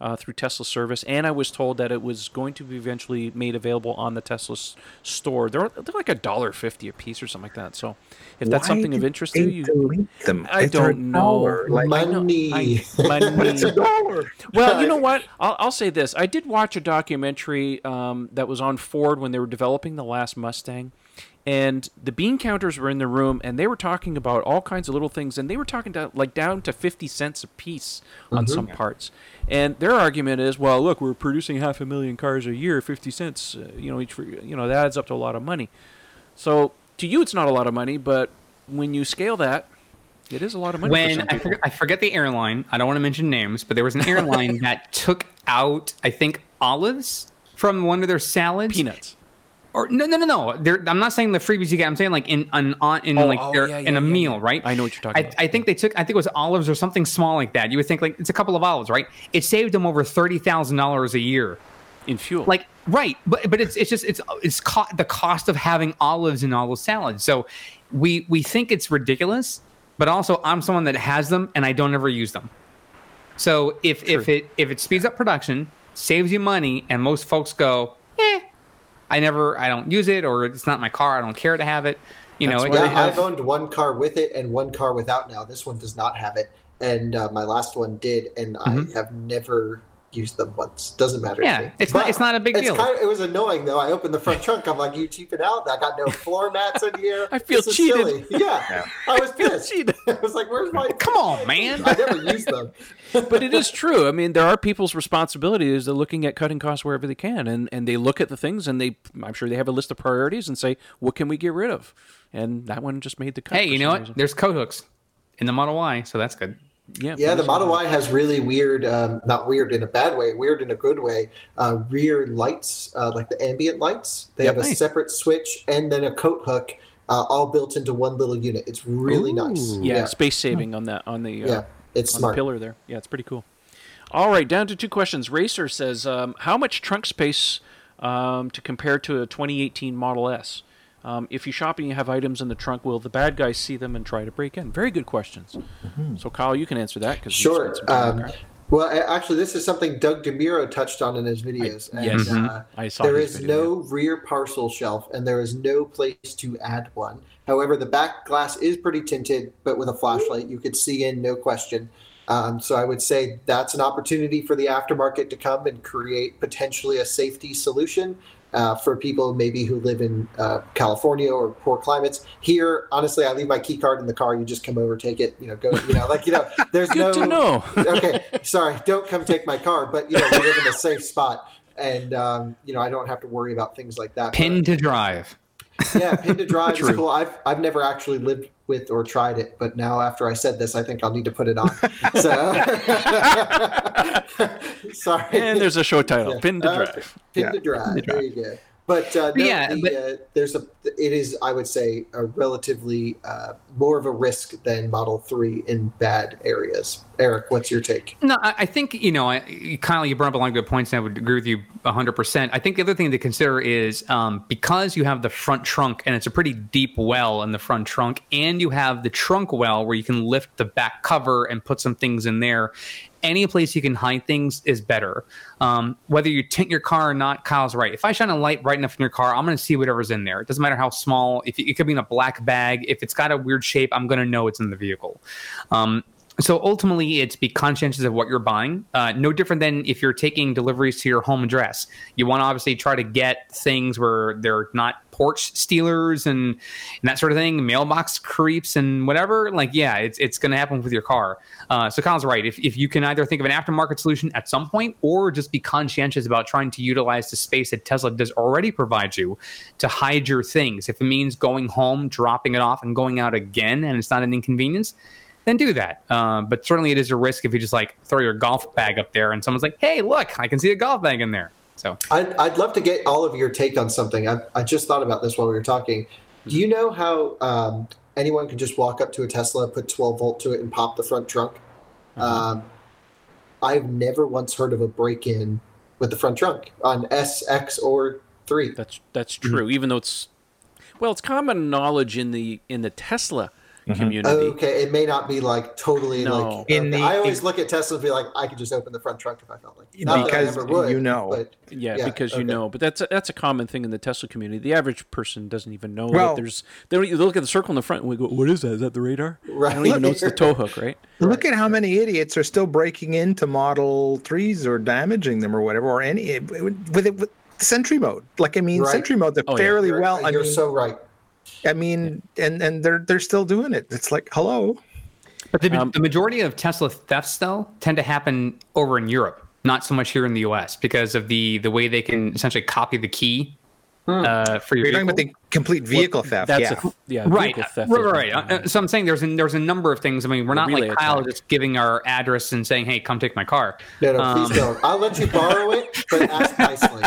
S1: uh, through Tesla service. And I was told that it was going to be eventually made available on the Tesla s- store. They're they're like a dollar fifty a piece or something like that. So if that's
S2: Why
S1: something of interest to you,
S2: delete them?
S1: I
S2: If
S1: don't know.
S2: dollar, Like,
S1: I know-
S4: Money.
S1: I- money.
S2: it's a dollar.
S1: Well, you know what? I'll, I'll say this. I did watch a documentary um, that was on Ford when they were developing the last Mustang. And the bean counters were in the room, and they were talking about all kinds of little things, and they were talking to, like down to fifty cents a piece on some parts. And their argument is, well, look, we're producing half a million cars a year, fifty cents, uh, you know, each, for, you know, that adds up to a lot of money. So to you, it's not a lot of money, but when you scale that, it is a lot of money.
S3: when
S1: some
S3: I forget, I forget the airline. I don't want to mention names, but there was an airline that took out, I think, olives from one of their salads.
S1: peanuts.
S3: Or no, no, no, no. They're, I'm not saying the freebies you get. I'm saying like in an on in
S1: Oh,
S3: like
S1: oh,
S3: their-
S1: yeah,
S3: in a
S1: yeah,
S3: meal, right?
S1: I know what you're talking
S3: I,
S1: about.
S3: I think they took. I think it was olives or something small like that. You would think like it's a couple of olives, right? It saved them over thirty thousand dollars a year.
S1: in fuel.
S3: Like right, but but it's it's just it's it's co- the cost of having olives in all those salads. So we we think it's ridiculous, but also I'm someone that has them and I don't ever use them. So if if it if it speeds up production, saves you money, and most folks go, eh, I never I don't use it or it's not my car, I don't care to have it. You know,
S1: That's why
S4: Yeah,
S1: have-
S4: I've owned one car with it and one car without now. This one does not have it. And uh, my last one did, and
S3: Mhm.
S4: I have never used them once. Doesn't matter.
S3: Yeah,
S4: to me.
S3: it's not- it's not a big
S4: it's
S3: deal.
S4: Kind of, it was annoying though. I opened the front trunk. I'm like, you cheaping out. I got no floor mats in here.
S1: I feel
S4: This
S1: cheated.
S4: silly." Yeah,
S2: Yeah.
S4: I was pissed.
S1: cheated.
S4: I was like, where's my?
S3: Come on, man.
S4: I never used them.
S1: but it is true. I mean, there are people's responsibility is they're looking at cutting costs wherever they can, and and they look at the things, and they, I'm sure they have a list of priorities and say, what can we get rid of? And that one just made the cut.
S3: hey, you
S1: some
S3: know what?
S1: reason.
S3: There's coat hooks in the Model Y, so that's good.
S1: Yeah,
S4: Yeah, the. Model Y has really weird, um, not weird in a bad way, weird in a good way, uh, rear lights, uh, like the ambient lights. They
S1: Yep.
S4: have a separate switch and then a coat hook, uh, all built into one little unit. It's really nice.
S1: Yeah,
S4: yeah,
S1: space saving on that on the uh,
S4: Yeah, it's
S1: on
S4: smart.
S1: the pillar there. Yeah, it's pretty cool. All right, down to two questions. Racer says, um, how much trunk space um, to compare to a 2018 Model S? Um, if you shop and you have items in the trunk, will the bad guys see them and try to break in? Very good questions. So, Kyle, you can answer that because
S4: Sure. Um, well, actually, this is something Doug DeMuro touched on in his videos. and,
S1: yes.
S4: uh,
S1: I saw
S4: there
S1: his
S4: is
S1: video,
S4: no rear parcel shelf, and there is no place to add one. However, the back glass is pretty tinted, but with a flashlight, you could see in, no question. Um, so I would say that's an opportunity for the aftermarket to come and create potentially a safety solution uh, for people maybe who live in uh, California or poor climates. Here, honestly, I leave my key card in the car. You just come over, take it. You know, go. You know, like you know, there's no
S1: know.
S4: okay, sorry, don't come take my car, but you know, we live in a safe spot, and um, you know, I don't have to worry about things like that.
S3: Pin to drive.
S4: Yeah, pin to drive is cool. I've I've never actually lived with or tried it, but now after I said this, I think I'll need to put it on. So, sorry.
S1: And there's a show title,
S4: Yeah.
S1: Pin to
S4: Uh,
S1: Drive.
S4: Pin
S2: Yeah,
S4: to drive. There you go. But uh, no,
S3: Yeah,
S4: the,
S3: but-
S4: uh, there's a. It is, I would say, a relatively uh, more of a risk than Model Three in bad areas. Eric, what's your take?
S3: No, I, I think you know, I, Kyle, you brought up a lot of good points, and I would agree with you hundred percent. I think the other thing to consider is um, because you have the front trunk, and it's a pretty deep well in the front trunk, and you have the trunk well where you can lift the back cover and put some things in there. Any place you can hide things is better. Um, whether you tint your car or not, Kyle's right. If I shine a light bright enough in your car, I'm going to see whatever's in there. It doesn't matter how small. If it could be in a black bag, if it's got a weird shape, I'm going to know it's in the vehicle. Um, so ultimately, it's be conscientious of what you're buying. Uh, no different than if you're taking deliveries to your home address. You want to obviously try to get things where they're not porch stealers and, and that sort of thing, mailbox creeps and whatever. Like, yeah, it's it's going to happen with your car. Uh, so Kyle's right. If if you can either think of an aftermarket solution at some point, or just be conscientious about trying to utilize the space that Tesla does already provide you to hide your things. If it means going home, dropping it off, and going out again, and it's not an inconvenience then do that. Um, but certainly it is a risk if you just like throw your golf bag up there and someone's like, hey, look, I can see a golf bag in there. So
S4: I'd, I'd love to get all of your take on something. I, I just thought about this while we were talking. Do you know how um, anyone can just walk up to a Tesla, put 12 volt to it, and pop the front trunk? Um, I've never once heard of a break in with the front trunk on S, X, or 3.
S1: That's that's true. Even though it's well, it's common knowledge in the in the Tesla Uh-huh. community.
S4: Okay, it may not be like totally
S1: No.
S4: like.
S2: In
S4: okay.
S2: the-
S4: I always look at Tesla and be like, I could just open the front trunk if I felt like. Not
S2: Because
S4: that I ever would,
S2: you know.
S4: but
S1: Yeah,
S4: Yeah,
S1: because you know, but that's a, that's a common thing in the Tesla community. The average person doesn't even know
S2: Well-
S1: that there's. They, don't, they look at the circle in the front and we go, "What is that? Is that the radar?"
S4: Right.
S1: I don't even know it's the tow hook, right?
S2: Look at how many idiots are still breaking into Model Threes or damaging them or whatever, or any with it with Sentry mode. Like I mean,
S4: Right.
S2: Sentry mode, they're
S1: Oh, yeah.
S2: fairly
S4: you're,
S2: well. I
S4: you're
S2: mean,
S4: so right.
S2: I mean, and and they're they're still doing it. It's like, hello.
S3: But the,
S1: Um,
S3: the majority of Tesla thefts, though, tend to happen over in Europe, not so much here in the U.S. because of the the way they can essentially copy the key uh, for your
S2: You're talking about the complete vehicle theft.
S1: That's
S2: yeah.
S1: a yeah,
S3: right,
S1: theft
S3: right, right. Uh, uh, so I'm saying there's a, there's a number of things. I mean, we're not like
S1: relay
S3: Kyle
S1: attack.
S3: just giving our address and saying, "Hey, come take my car."
S4: No, no,
S3: Um,
S4: please don't. I'll let you borrow it, but ask nicely.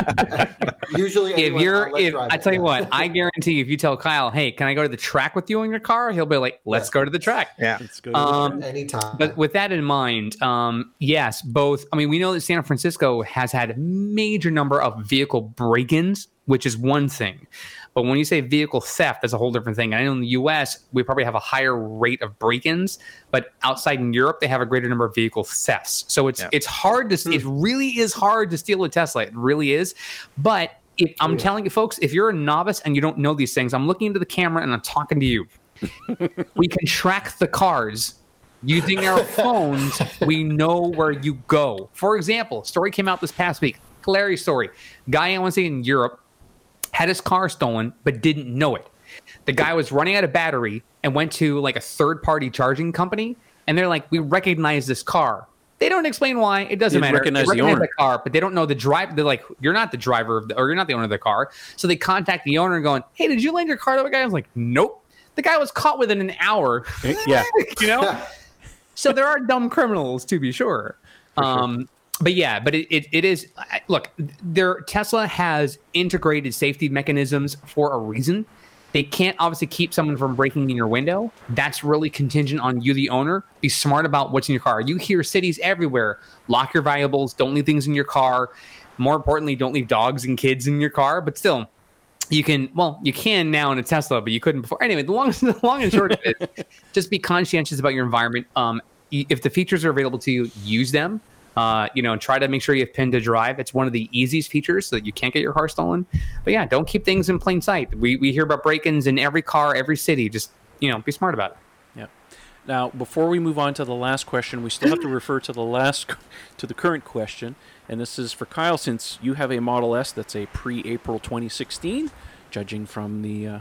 S4: Usually,
S3: if
S4: anyone,
S3: you're
S4: I'll let
S3: if
S4: drive
S3: I
S4: it,
S3: tell you what, I guarantee if you tell Kyle, "Hey, can I go to the track with you in your car?" He'll be like, "Let's
S4: Yeah.
S3: go to the track."
S2: yeah.
S1: Let's go
S3: Um,
S4: anytime.
S3: But with that in mind, um, yes, both. I mean, we know that San Francisco has had a major number of vehicle break-ins, which is one thing. But when you say vehicle theft, that's a whole different thing. I know in the U.S. we probably have a higher rate of break-ins, but outside in Europe they have a greater number of vehicle thefts. So it's
S2: Yeah.
S3: it's hard to hmm. it really is hard to steal a Tesla. It really is. But if, I'm telling you, folks, if you're a novice and you don't know these things, I'm looking into the camera and I'm talking to you we can track the cars using our phones. We know where you go. For example, story came out this past week. Hilarious story. Guy I want to say in Europe had his car stolen but didn't know it. The guy was running out of battery and went to like a third party charging company, and they're like, "We recognize this car." They don't explain why. It doesn't
S1: They
S3: matter.
S1: recognize
S3: they
S1: the
S3: recognize
S1: owner.
S3: the car, but they don't know the driver. They're like, "You're not the driver of the, or you're not the owner of the car." So they contact the owner and going, "Hey, did you lend your car to a guy?" I was like, "Nope." The guy was caught within an hour.
S1: yeah,
S3: you know. so there are dumb criminals to be sure. Um, but yeah, but it, it, it is look, their Tesla has integrated safety mechanisms for a reason. They can't obviously keep someone from breaking in your window. That's really contingent on you, the owner. Be smart about what's in your car. You hear cities everywhere lock your valuables, don't leave things in your car. More importantly, don't leave dogs and kids in your car. But still, you can well you can now in a tesla but you couldn't before anyway the long, the long and short of it just be conscientious about your environment um, if the features are available to you use them uh, you know and try to make sure you have pin to drive it's one of the easiest features so that you can't get your car stolen but yeah don't keep things in plain sight we, we hear about break-ins in every car every city just you know be smart about it
S1: Yeah. Now, before we move on to the last question, we still have to refer to the last, to the current question, and this is for Kyle. Since you have a Model S that's a pre-April 2016, judging from the uh,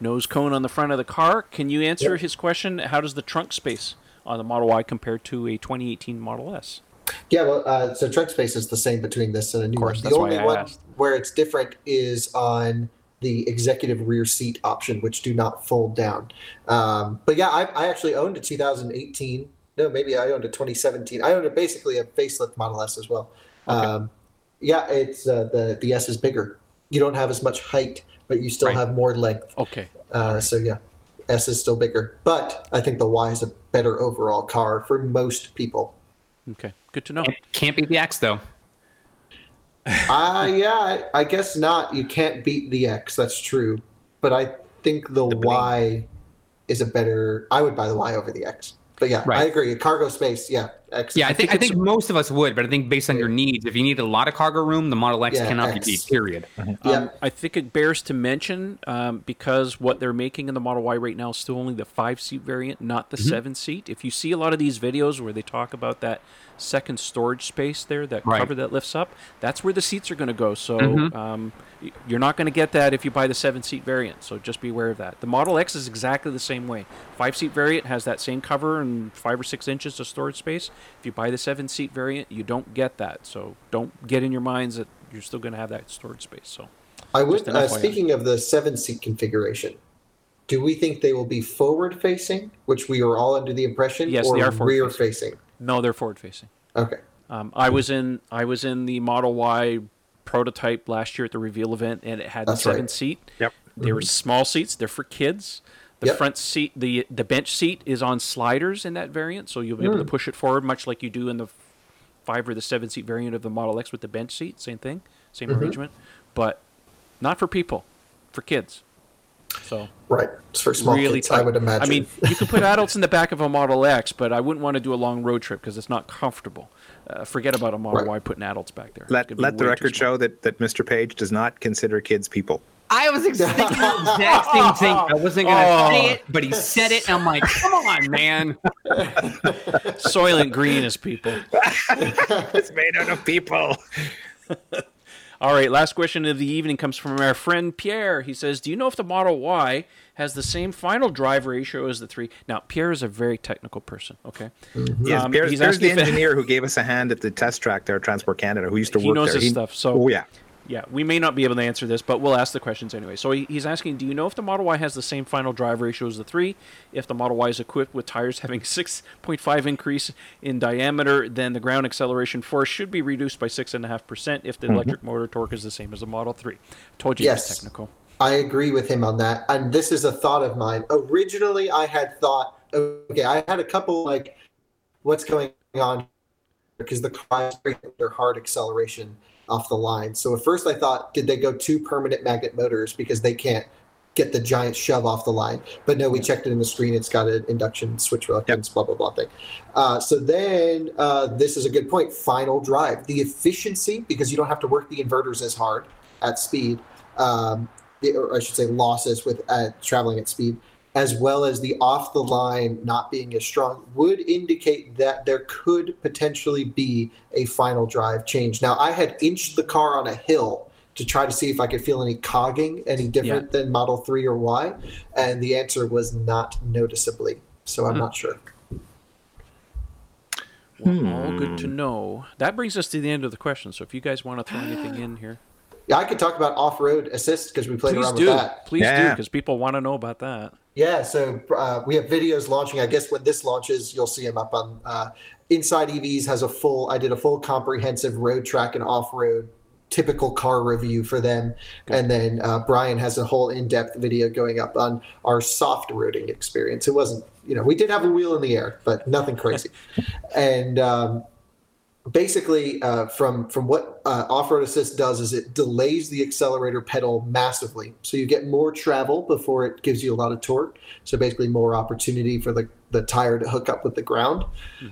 S1: nose cone on the front of the car, can you answer
S4: Yep.
S1: his question? How does the trunk space on the Model Y compare to a 2018 Model S?
S4: Yeah, well, uh, so trunk space is the same between this and a new
S1: course,
S4: one. The only one
S1: asked.
S4: where it's different is on the executive rear seat option, which do not fold down. Um, but yeah, I, I actually owned a 2018. No, maybe I owned a 2017. I owned a basically a facelift Model S as well. Um, yeah, it's uh, the the S is bigger. You don't have as much height, but you still
S3: Right.
S4: have more length.
S1: Okay.
S4: Uh, so yeah, S is still bigger, but I think the Y is a better overall car for most people.
S1: Okay. Good to know.
S3: can't beat the x though
S4: Uh, yeah, I, I guess not. You can't beat the X. That's true. But I think the,
S2: The.
S4: Y is a better. I would buy the Y over the X. But yeah, I agree. Cargo space, yeah. X.
S3: yeah i think i
S1: it's-
S3: think most of us would but i think based on your needs if you need a lot of cargo room the model x
S4: Yeah,
S3: cannot
S4: X.
S3: be beat period
S4: Yeah.
S1: Um, I think it bears to mention um, because what they're making in the Model Y right now is still only the five seat variant, not the seven seat. If you see a lot of these videos where they talk about that second storage space there, that
S3: Right.
S1: cover that lifts up, that's where the seats are going to go. So
S3: Mhm.
S1: um, you're not going to get that if you buy the seven seat variant. So just be aware of that. The Model X is exactly the same way. Five seat variant has that same cover and five or six inches of storage space. If you buy the seven seat variant, you don't get that. So don't get in your minds that you're still going to have that storage space. So.
S4: I would. Uh, speaking of the seven seat configuration, do we think they will be forward facing, which we are all under the impression,
S1: Yes,
S4: or
S1: they are forward
S4: rear facing?
S1: No, they're forward facing.
S4: Okay.
S1: Um, I was in I was in the Model Y prototype last year at the reveal event, and it had
S4: That's
S1: seven
S4: right.
S1: seat.
S2: Yep.
S1: They were small seats. They're for kids. The
S4: Yep.
S1: front seat, the the bench seat, is on sliders in that variant, so you'll be able to push it forward, much like you do in the five or the seven seat variant of the Model X with the bench seat. Same thing, same arrangement, but not for people, for kids. So
S4: Right. It's for small
S1: really
S4: kids,
S1: tight.
S4: I would imagine.
S1: I mean, you could put adults in the back of a Model X, but I wouldn't want to do a long road trip because it's not comfortable. Uh, forget about a Model
S4: Right.
S1: Y putting adults back there.
S2: Let let the record show that, that Mr. Page does not consider kids people.
S3: I was ex- thinking the exact same thing. I wasn't gonna
S1: Oh.
S3: say it, but he said it, and I'm like, "Come on, man!"
S1: Soylent Green is people.
S2: it's made out of people.
S1: All right, last question of the evening comes from our friend Pierre. He says, "Do you know if the Model Y has the same final drive ratio as the 3?" Now, Pierre is a very technical person, okay?
S2: Yes,
S1: Um,
S2: Pierre's,
S1: he's
S2: Pierre's the
S1: asking it-
S2: engineer who gave us a hand at the test track there at Transport Canada, who used to
S1: He
S2: work
S1: knows
S2: there.
S1: his stuff, so-
S2: oh yeah,
S1: Yeah, we may not be able to answer this, but we'll ask the questions anyway. So he's asking, do you know if the Model Y has the same final drive ratio as the 3? If the Model Y is equipped with tires having 6.5 increase in diameter, then the ground acceleration force should be reduced by 6.5% if the mm-hmm. electric motor torque is the same as the Model 3. Told you
S4: Yes.
S1: it's technical.
S4: I agree with him on that. And this is a thought of mine. Originally, I had thought, okay, I had a couple like, what's going on? Because the car is their hard acceleration off the line. So at first, I thought, did they go two permanent magnet motors because they can't get the giant shove off the line? But no, we checked it in the screen. It's got an induction switch reluctance, blah blah blah thing. Uh, so then, uh, this is a good point. Final drive, the efficiency because you don't have to work the inverters as hard at speed um, or I should say losses with uh, traveling at speed, as well as the off the line not being as strong, would indicate that there could potentially be a final drive change. Now, I had inched the car on a hill to try to see if I could feel any cogging any different than Model 3 or Y, and the answer was not noticeably. So I'm hmm. not sure.
S1: Well, all good to hmm. know. That brings us to the end of the question. So if you guys want to throw anything in here.
S4: Yeah, I could talk about off-road assist because we played
S1: Please
S4: around
S1: do.
S4: with that.
S1: Please do,
S2: Yeah.
S1: because people want to know about that.
S4: Yeah, so uh, we have videos launching. I guess when this launches, you'll see them up on uh, Inside EVs has a full. I did a full comprehensive road track and off road typical car review for them, and then uh, Brian has a whole in depth video going up on our soft roading experience. It wasn't, you know, we did have a wheel in the air, but nothing crazy, and. Um, basically uh, from from what uh, off-road assist does is it delays the accelerator pedal massively. So you get more travel before it gives you a lot of torque. So basically more opportunity for the, the tire to hook up with the ground.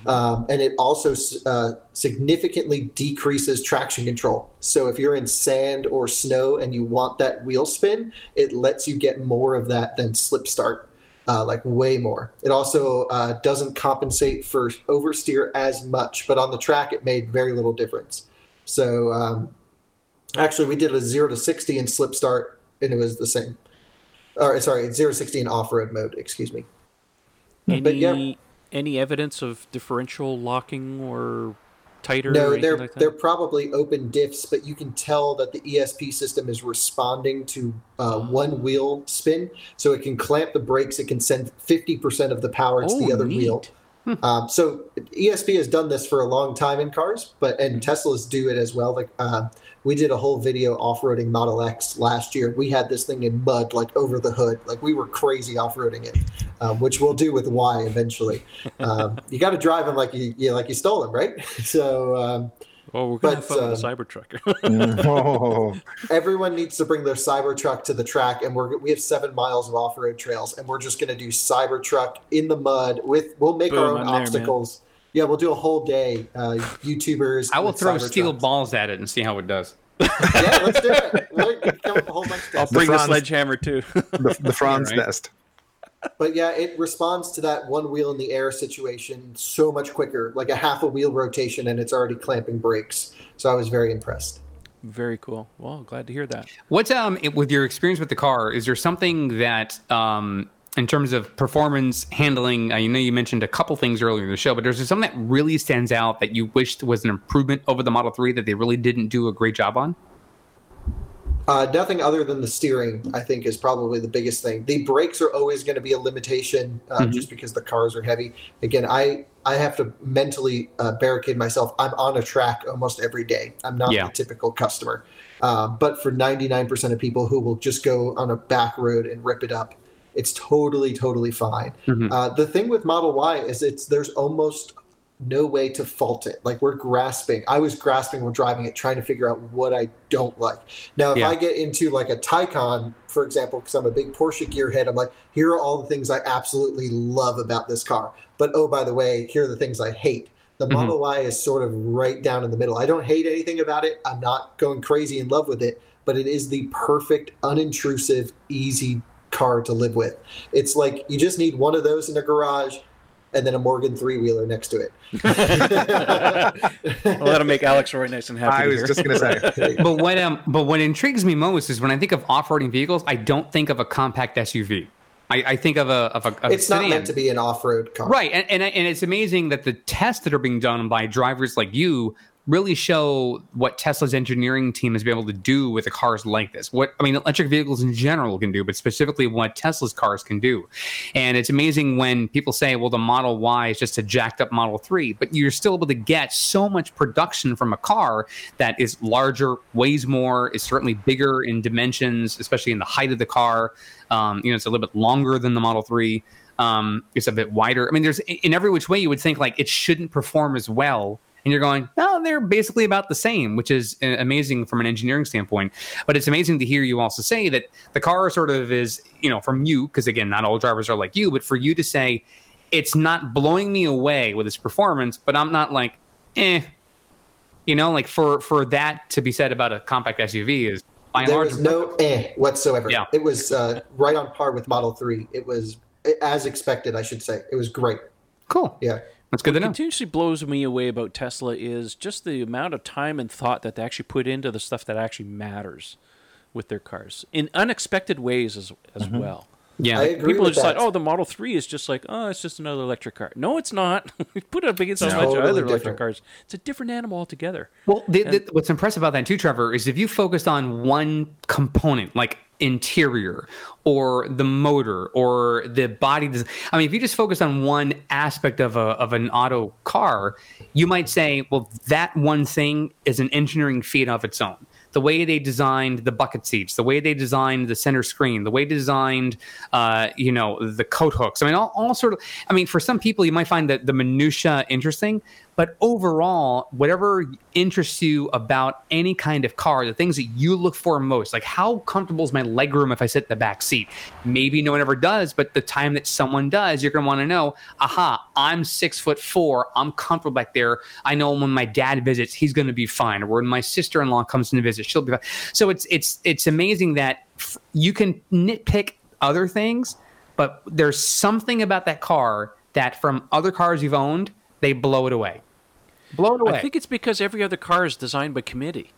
S4: Um, and it also uh, significantly decreases traction control. So if you're in sand or snow and you want that wheel spin it lets you get more of that than slip start uh, like way more. It also uh, doesn't compensate for oversteer as much, but on the track it made very little difference. So um, actually, we did a zero to sixty in slip start, and it was the same. Or sorry, zero to sixty in off road mode. Excuse me.
S1: Any
S4: But yeah.
S1: any evidence of differential locking or tighter? or
S4: No,
S1: anything
S4: they're
S1: like that?
S4: they're probably open diffs, but you can tell that the ESP system is responding to uh, one wheel spin, so it can clamp the brakes. It can send fifty percent of the power to
S1: Oh,
S4: the other
S1: neat.
S4: wheel. Um, so ESP has done this for a long time in cars, but and
S1: Mm-hmm.
S4: Teslas do it as well. Like uh, we did a whole video off-roading Model X last year. We had this thing in mud, like over the hood. Like we were crazy off-roading it, um, which we'll do with Y eventually. Um, you got to drive them like you, you like you stole them, right? So. Um,
S1: oh, we're gonna have
S4: but,
S1: fun with the
S4: um,
S1: Cybertruck.
S2: oh,
S4: everyone needs to bring their Cybertruck to the track, and we're we have seven miles of off road trails, and we're just going to do Cybertruck in the mud with. We'll make our own
S1: I'm there,
S4: obstacles. Yeah, we'll do a whole day. Uh, YouTubers.
S3: I will throw
S4: Cybertrucks.
S3: steel balls at it and see how it does.
S4: Yeah, let's do it. We'll come up a whole bunch of
S1: I'll bring the
S2: Franz-
S1: sledgehammer too.
S2: the, the Franz
S3: right.
S2: nest.
S4: But yeah, it responds to that one wheel in the air situation so much quicker, like a half a wheel rotation, and it's already clamping brakes. So I was very impressed.
S1: Very cool. Well, glad to hear that.
S3: What's um with your experience with the car? Is there something that um in terms of performance handling? I know you mentioned a couple things earlier in the show, but is there something that really stands out that you wished was an improvement over the Model Three that they really didn't do a great job on?
S4: Uh, nothing other than the steering, I think, is probably the biggest thing. The brakes are always going to be a limitation, uh,
S3: Mhm.
S4: just because the cars are heavy. Again, I I have to mentally uh, barricade myself. I'm on a track almost every day. I'm not
S3: Yeah.
S4: the typical customer. Uh, but for 99% of people who will just go on a back road and rip it up, it's totally totally fine.
S3: Mhm.
S4: Uh, the thing with Model Y is it's there's almost no way to fault it. Like we're grasping. I was grasping when driving it, trying to figure out what I don't like. Now, if
S3: Yeah.
S4: I get into like a Taycan, for example, because I'm a big Porsche gearhead, I'm like, here are all the things I absolutely love about this car. But oh, by the way, here are the things I hate. The
S3: Mhm.
S4: Model Y is sort of right down in the middle. I don't hate anything about it. I'm not going crazy in love with it, but it is the perfect, unintrusive, easy car to live with. It's like you just need one of those in a garage and then a Morgan three wheeler next to it.
S1: Well, that'll make Alex Roy nice and happy.
S2: I was
S1: hear.
S2: just going to say.
S3: but what um but what intrigues me most is when I think of off-roading vehicles, I don't think of a compact SUV. I, I think of a of a, of a
S4: it's not meant to be an off-road car.
S3: Right, and, and and it's amazing that the tests that are being done by drivers like you really show what Tesla's engineering team has been able to do with cars like this. What I mean, electric vehicles in general can do, but specifically what Tesla's cars can do. And it's amazing when people say, "Well, the Model Y is just a jacked up Model 3," but you're still able to get so much production from a car that is larger, weighs more, is certainly bigger in dimensions, especially in the height of the car. Um, you know, it's a little bit longer than the Model 3 um, it's a bit wider. I mean, there's in every which way you would think like it shouldn't perform as well, and you're going, no, they're basically about the same, which is uh, amazing from an engineering standpoint. But it's amazing to hear you also say that the car sort of is, you know, from you, because again, not all drivers are like you, but for you to say it's not blowing me away with its performance, but I'm not like, eh, you know, like for for that to be said about a compact SUV is by and
S4: There
S3: large
S4: was no eh whatsoever.
S3: Yeah.
S4: It was uh, right on par with Model 3. It was as expected, I should say. It was great.
S3: cool.
S4: Yeah.
S3: That's good to know.
S1: continuously blows me away about Tesla is just the amount of time and thought that they actually put into the stuff that actually matters with their cars in unexpected ways as as
S2: Mm-hmm.
S1: well.
S3: Yeah,
S4: I agree
S1: People
S4: with
S1: just
S4: that.
S1: like, oh, the Model Three is just like, oh, it's just another electric car. No, it's not. Put it up against a
S4: It's
S1: bunch of
S4: totally
S1: other electric cars. It's a different animal altogether.
S3: Well, the, the, what's impressive about that too, Trevor, is if you focused on one component, like interior or the motor or the body design. I mean, if you just focus on one aspect of a of an auto car, you might say, well, that one thing is an engineering feat of its own. The way they designed the bucket seats, the way they designed the center screen, the way they designed, uh, you know, the coat hooks. I mean, all, all sort of. I mean, for some people, you might find that the minutia interesting, but overall, whatever interests you about any kind of car, the things that you look for most, like how comfortable is my legroom if I sit in the back seat? Maybe no one ever does, but the time that someone does, you're going to want to know, aha, I'm six foot four. I'm comfortable back there. I know when my dad visits, he's going to be fine. Or when my sister in law comes in to visit, she'll be fine. So it's, it's, it's amazing that you can nitpick other things, but there's something about that car that from other cars you've owned, they blow it away. Blow it away.
S1: I think it's because every other car is designed by committee.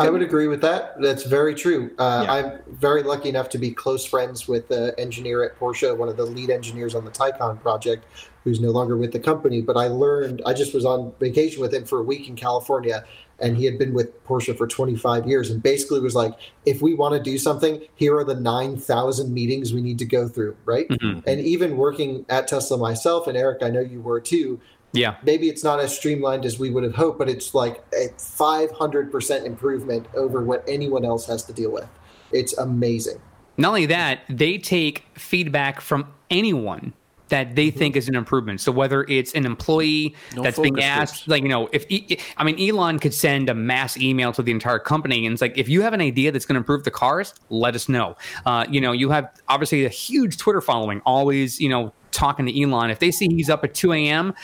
S4: I would agree with that. That's very true. Uh,
S2: Yeah.
S4: I'm very lucky enough to be close friends with the engineer at Porsche, one of the lead engineers on the Taycan project, who's no longer with the company. But I learned, I just was on vacation with him for a week in California, and he had been with Porsche for 25 years and basically was like, if we want to do something, here are the 9,000 meetings we need to go through, right?
S3: Mhm.
S4: And even working at Tesla myself, and Eric, I know you were too,
S3: Yeah.
S4: maybe it's not as streamlined as we would have hoped, but it's like a 500% improvement over what anyone else has to deal with. It's amazing.
S3: Not only that, they take feedback from anyone that they think is an improvement. So whether it's an employee
S1: No
S3: that's being asked,
S1: groups.
S3: like you know, if E- I mean Elon could send a mass email to the entire company and it's like, if you have an idea that's going to improve the cars, let us know. Uh, you know, you have obviously a huge Twitter following, always you know talking to Elon. If they see he's up at 2 a.m.,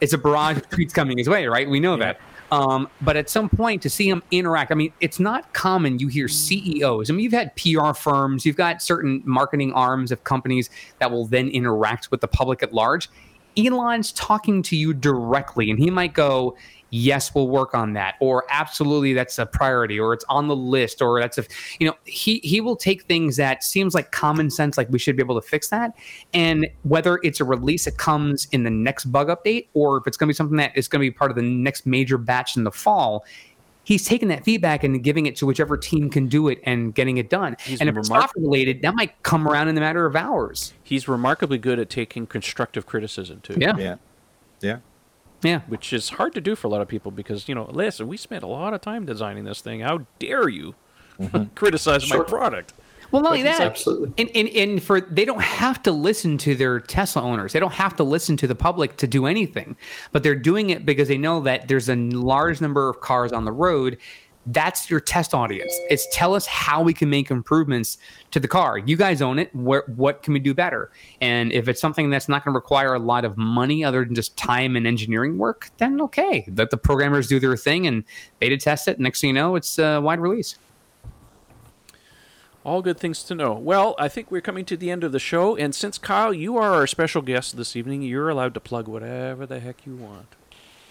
S3: it's a barrage of tweets coming his way, right? We know that. Um, but at some point, to see him interact, I mean, it's not common. You hear CEOs. I mean, you've had PR firms, you've got certain marketing arms of companies that will then interact with the public at large. Elon's talking to you directly, and he might go, "Yes, we'll work on that," or "Absolutely, that's a priority," or "It's on the list," or "That's a," you know, he he will take things that seems like common sense, like we should be able to fix that, and whether it's a release that comes in the next bug update, or if it's going to be something that is going to be part of the next major batch in the fall. He's taking that feedback and giving it to whichever team can do it and getting it done.
S1: He's
S3: and if it's
S1: remark-
S3: related, that might come around in a matter of hours.
S1: He's remarkably good at taking constructive criticism too.
S3: Yeah.
S2: Yeah. Yeah.
S3: Yeah.
S1: Which is hard to do for a lot of people because, you know, listen, we spent a lot of time designing this thing. How dare you mm-hmm. criticize my product?
S3: Well, not only
S1: Like
S3: that,
S4: Absolutely.
S3: and, and and for they don't have to listen to their Tesla owners. They don't have to listen to the public to do anything, but they're doing it because they know that there's a large number of cars on the road. That's your test audience. It's tell us how we can make improvements to the car. You guys own it. Where what can we do better? And if it's something that's not going to require a lot of money other than just time and engineering work, then okay, let the programmers do their thing and beta test it. Next thing you know, it's a wide release.
S1: All good things to know. Well, I think we're coming to the end of the show, and since Kyle, you are our special guest this evening, you're allowed to plug whatever the heck you want.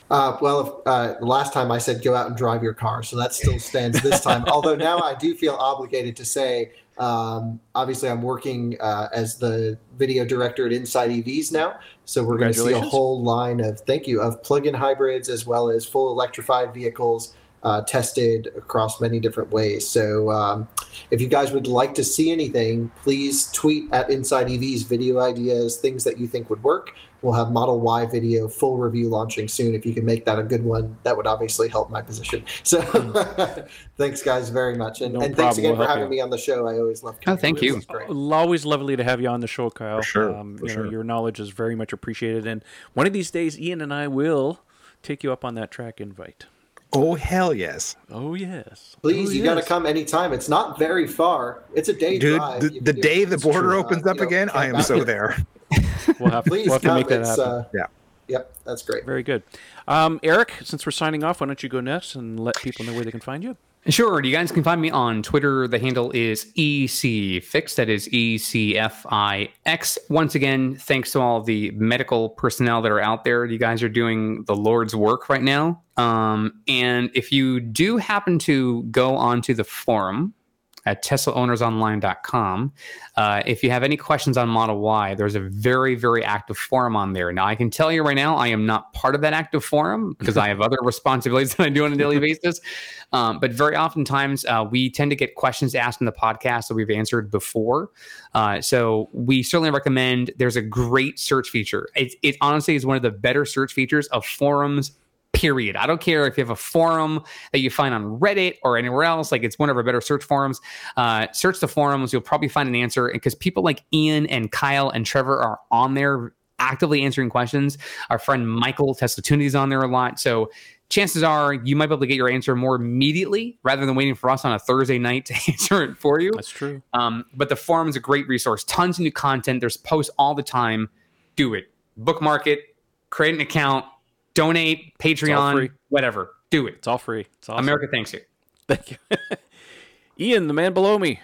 S4: Uh, well, if, uh, last time I said go out and drive your car, so that still stands this time. Although now I do feel obligated to say, um, obviously, I'm working uh, as the video director at Inside EVs now, so we're going to see a whole line of thank you of plug-in hybrids as well as full electrified vehicles uh, tested across many different ways. So, um, if you guys would like to see anything, please tweet at Inside EVs video ideas, things that you think would work. We'll have Model Y video full review launching soon. If you can make that a good one, that would obviously help my position. So, thanks, guys, very much, and,
S1: No
S4: and thanks again
S1: We'll
S4: for having
S1: you.
S4: me on the show. I always love.
S3: Oh, thank you.
S4: This great.
S1: Always lovely to have you on the show, Kyle.
S2: For sure,
S1: Um,
S2: for
S1: you know,
S2: sure.
S1: your knowledge is very much appreciated, and one of these days, Ian and I will take you up on that track invite.
S2: Oh hell yes,
S1: Oh yes,
S4: Please,
S1: Oh,
S4: you got to come anytime. It's not very far. It's a day
S2: dude!
S4: drive.
S2: The, the day the border
S4: true.
S2: opens
S4: Uh,
S2: up
S4: you know,
S2: again, I am so there.
S1: We'll have,
S4: Please
S1: we'll have to make that
S4: It's,
S1: happen.
S4: uh,
S2: Yeah.
S4: Yep, that's great.
S1: Very good. Um, Eric, since we're signing off, why don't you go next and let people know where they can find you?
S3: Sure. You guys can find me on Twitter. The handle is ECFix. That is E C F I X. Once again, thanks to all the medical personnel that are out there. You guys are doing the Lord's work right now. Um, and if you do happen to go onto the forum, at teslaownersonline.com. Uh, if you have any questions on Model Y, there's a very, very active forum on there. Now, I can tell you right now, I am not part of that active forum because I have other responsibilities that I do on a daily basis. Um, but very oftentimes, uh, we tend to get questions asked in the podcast that we've answered before. Uh, so we certainly recommend. There's a great search feature. It, it honestly is one of the better search features of forums period. I don't care if you have a forum that you find on Reddit or anywhere else. Like it's one of our better search forums. Uh, search the forums. You'll probably find an answer because people like Ian and Kyle and Trevor are on there actively answering questions. Our friend Michael Tesla is on there a lot. So chances are you might be able to get your answer more immediately rather than waiting for us on a Thursday night to answer it for you.
S1: That's true.
S3: Um, but the forum is a great resource. Tons of new content. There's posts all the time. Do it. Bookmark it. Create an account donate, Patreon, whatever. Do it.
S1: It's all free. It's awesome.
S3: America thanks you.
S1: Thank you. Ian, the man below me.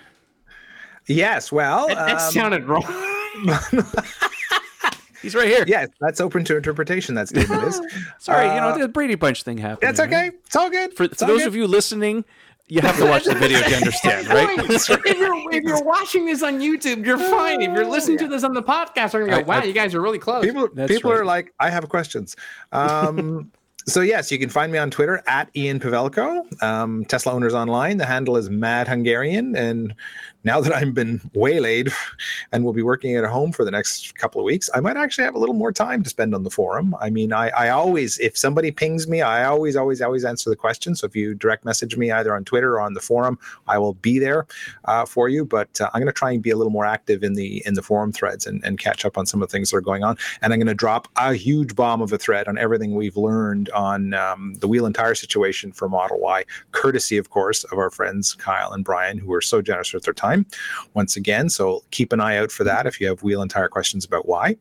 S2: Yes, well,
S3: that, that um, sounded wrong.
S1: He's right here.
S2: Yes, that's open to interpretation. That statement is.
S1: Sorry, uh, you know uh, the Brady Bunch thing happened.
S2: That's okay. It's all good.
S1: For, for those
S2: good.
S1: of you listening, you have to watch the video to understand, right?
S3: if, you're, if you're watching this on YouTube, you're fine. If you're listening yeah. to this on the podcast, you're gonna go, "Wow, I, you guys are really close."
S2: People, people right. are like, "I have questions." Um, so yes, you can find me on Twitter at Ian Pavelko, um, Tesla Owners Online. The handle is Mad Hungarian, and now that I've been waylaid and will be working at home for the next couple of weeks, I might actually have a little more time to spend on the forum. I mean, I, I always, if somebody pings me, I always, always, always answer the question. So if you direct message me either on Twitter or on the forum, I will be there uh, for you. But uh, I'm going to try and be a little more active in the in the forum threads and, and catch up on some of the things that are going on. And I'm going to drop a huge bomb of a thread on everything we've learned on um, the wheel and tire situation for Model Y, courtesy, of course, of our friends Kyle and Brian, who are so generous with their time time once again. So keep an eye out for that if you have wheel and tire questions about why.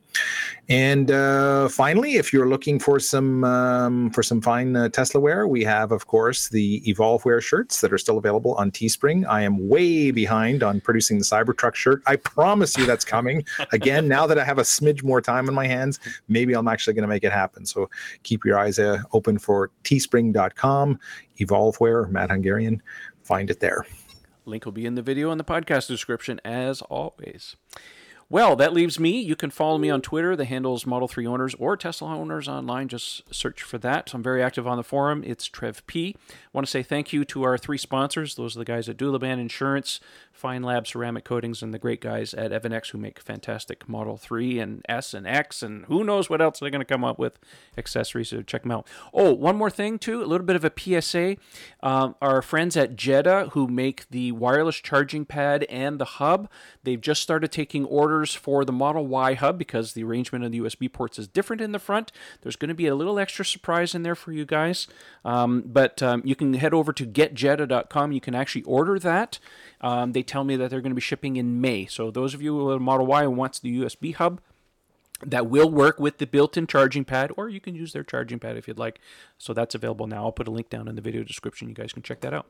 S2: And uh, finally, if you're looking for some um, for some fine uh, Tesla wear, we have, of course, the Evolve Wear shirts that are still available on Teespring. I am way behind on producing the Cybertruck shirt. I promise you that's coming. Again, now that I have a smidge more time in my hands, maybe I'm actually going to make it happen. So keep your eyes uh, open for teespring.com, Evolve Wear, Mad Hungarian. Find it there.
S1: Link will be in the video and the podcast description as always. Well, that leaves me. You can follow me on Twitter. The handle is Model 3 Owners or Tesla Owners Online. Just search for that. I'm very active on the forum. It's Trev P. I want to say thank you to our three sponsors. Those are the guys at Dulaban Insurance, Feynlab Ceramic Coatings, and the great guys at EVANNEX who make fantastic Model 3 and S and X, and who knows what else they're going to come up with accessories. So check them out. Oh, one more thing, too, a little bit of a PSA. Um, our friends at Jeda who make the wireless charging pad and the hub, they've just started taking orders for the Model Y hub because the arrangement of the USB ports is different in the front. There's going to be a little extra surprise in there for you guys. Um, but um, you can head over to getjeda.com. You can actually order that. Um, they tell me that they're going to be shipping in May. So those of you with a Model Y who wants the USB hub, that will work with the built-in charging pad, or you can use their charging pad if you'd like. So that's available now. I'll put a link down in the video description. You guys can check that out.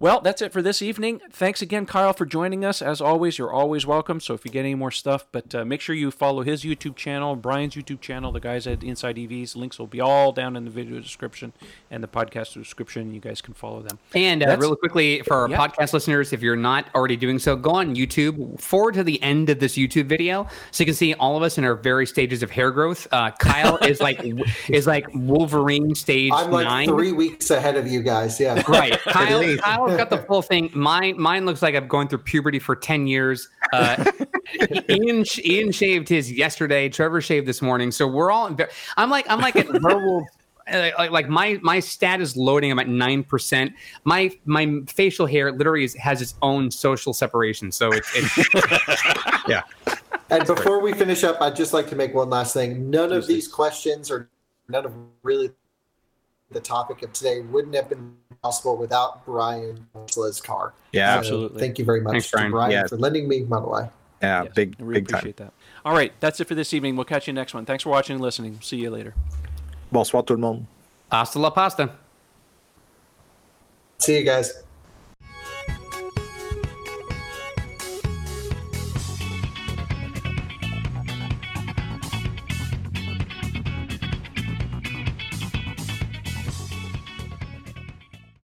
S1: Well, that's it for this evening. Thanks again, Kyle, for joining us. As always, you're always welcome. So if you get any more stuff, but uh, make sure you follow his YouTube channel, Brian's YouTube channel, the guys at Inside EVs. Links will be all down in the video description and the podcast description. You guys can follow them.
S3: And uh, really quickly, for our yeah. podcast listeners, if you're not already doing so, go on YouTube, forward to the end of this YouTube video, so you can see all of us in our various stages of hair growth. Uh, Kyle is like is like Wolverine stage
S4: I'm like
S3: nine.
S4: three weeks ahead of you guys. Yeah,
S3: right. Kyle, Kyle I've got the full thing. Mine, mine looks like I've going through puberty for ten years. Uh, Ian, Ian shaved his yesterday. Trevor shaved this morning. So we're all. I'm like, I'm like a werewolf. Like, like my my stat is loading. I'm at nine percent. My my facial hair literally is, has its own social separation. So it's, it's
S2: yeah.
S4: And before we finish up, I'd just like to make one last thing. None of these questions or none of really the topic of today wouldn't have been possible without Brian Tesla's car.
S2: Yeah,
S4: so
S1: absolutely.
S4: Thank you very much
S3: Thanks,
S4: Brian,
S3: Brian
S4: yeah. for lending me Model Y.
S2: Yeah, yes, big,
S1: really
S2: big
S1: appreciate
S2: time.
S1: that. All right, that's it for this evening. We'll catch you next one. Thanks for watching and listening. See you later.
S2: Bonsoir tout le monde.
S3: Hasta la pasta.
S4: See you guys.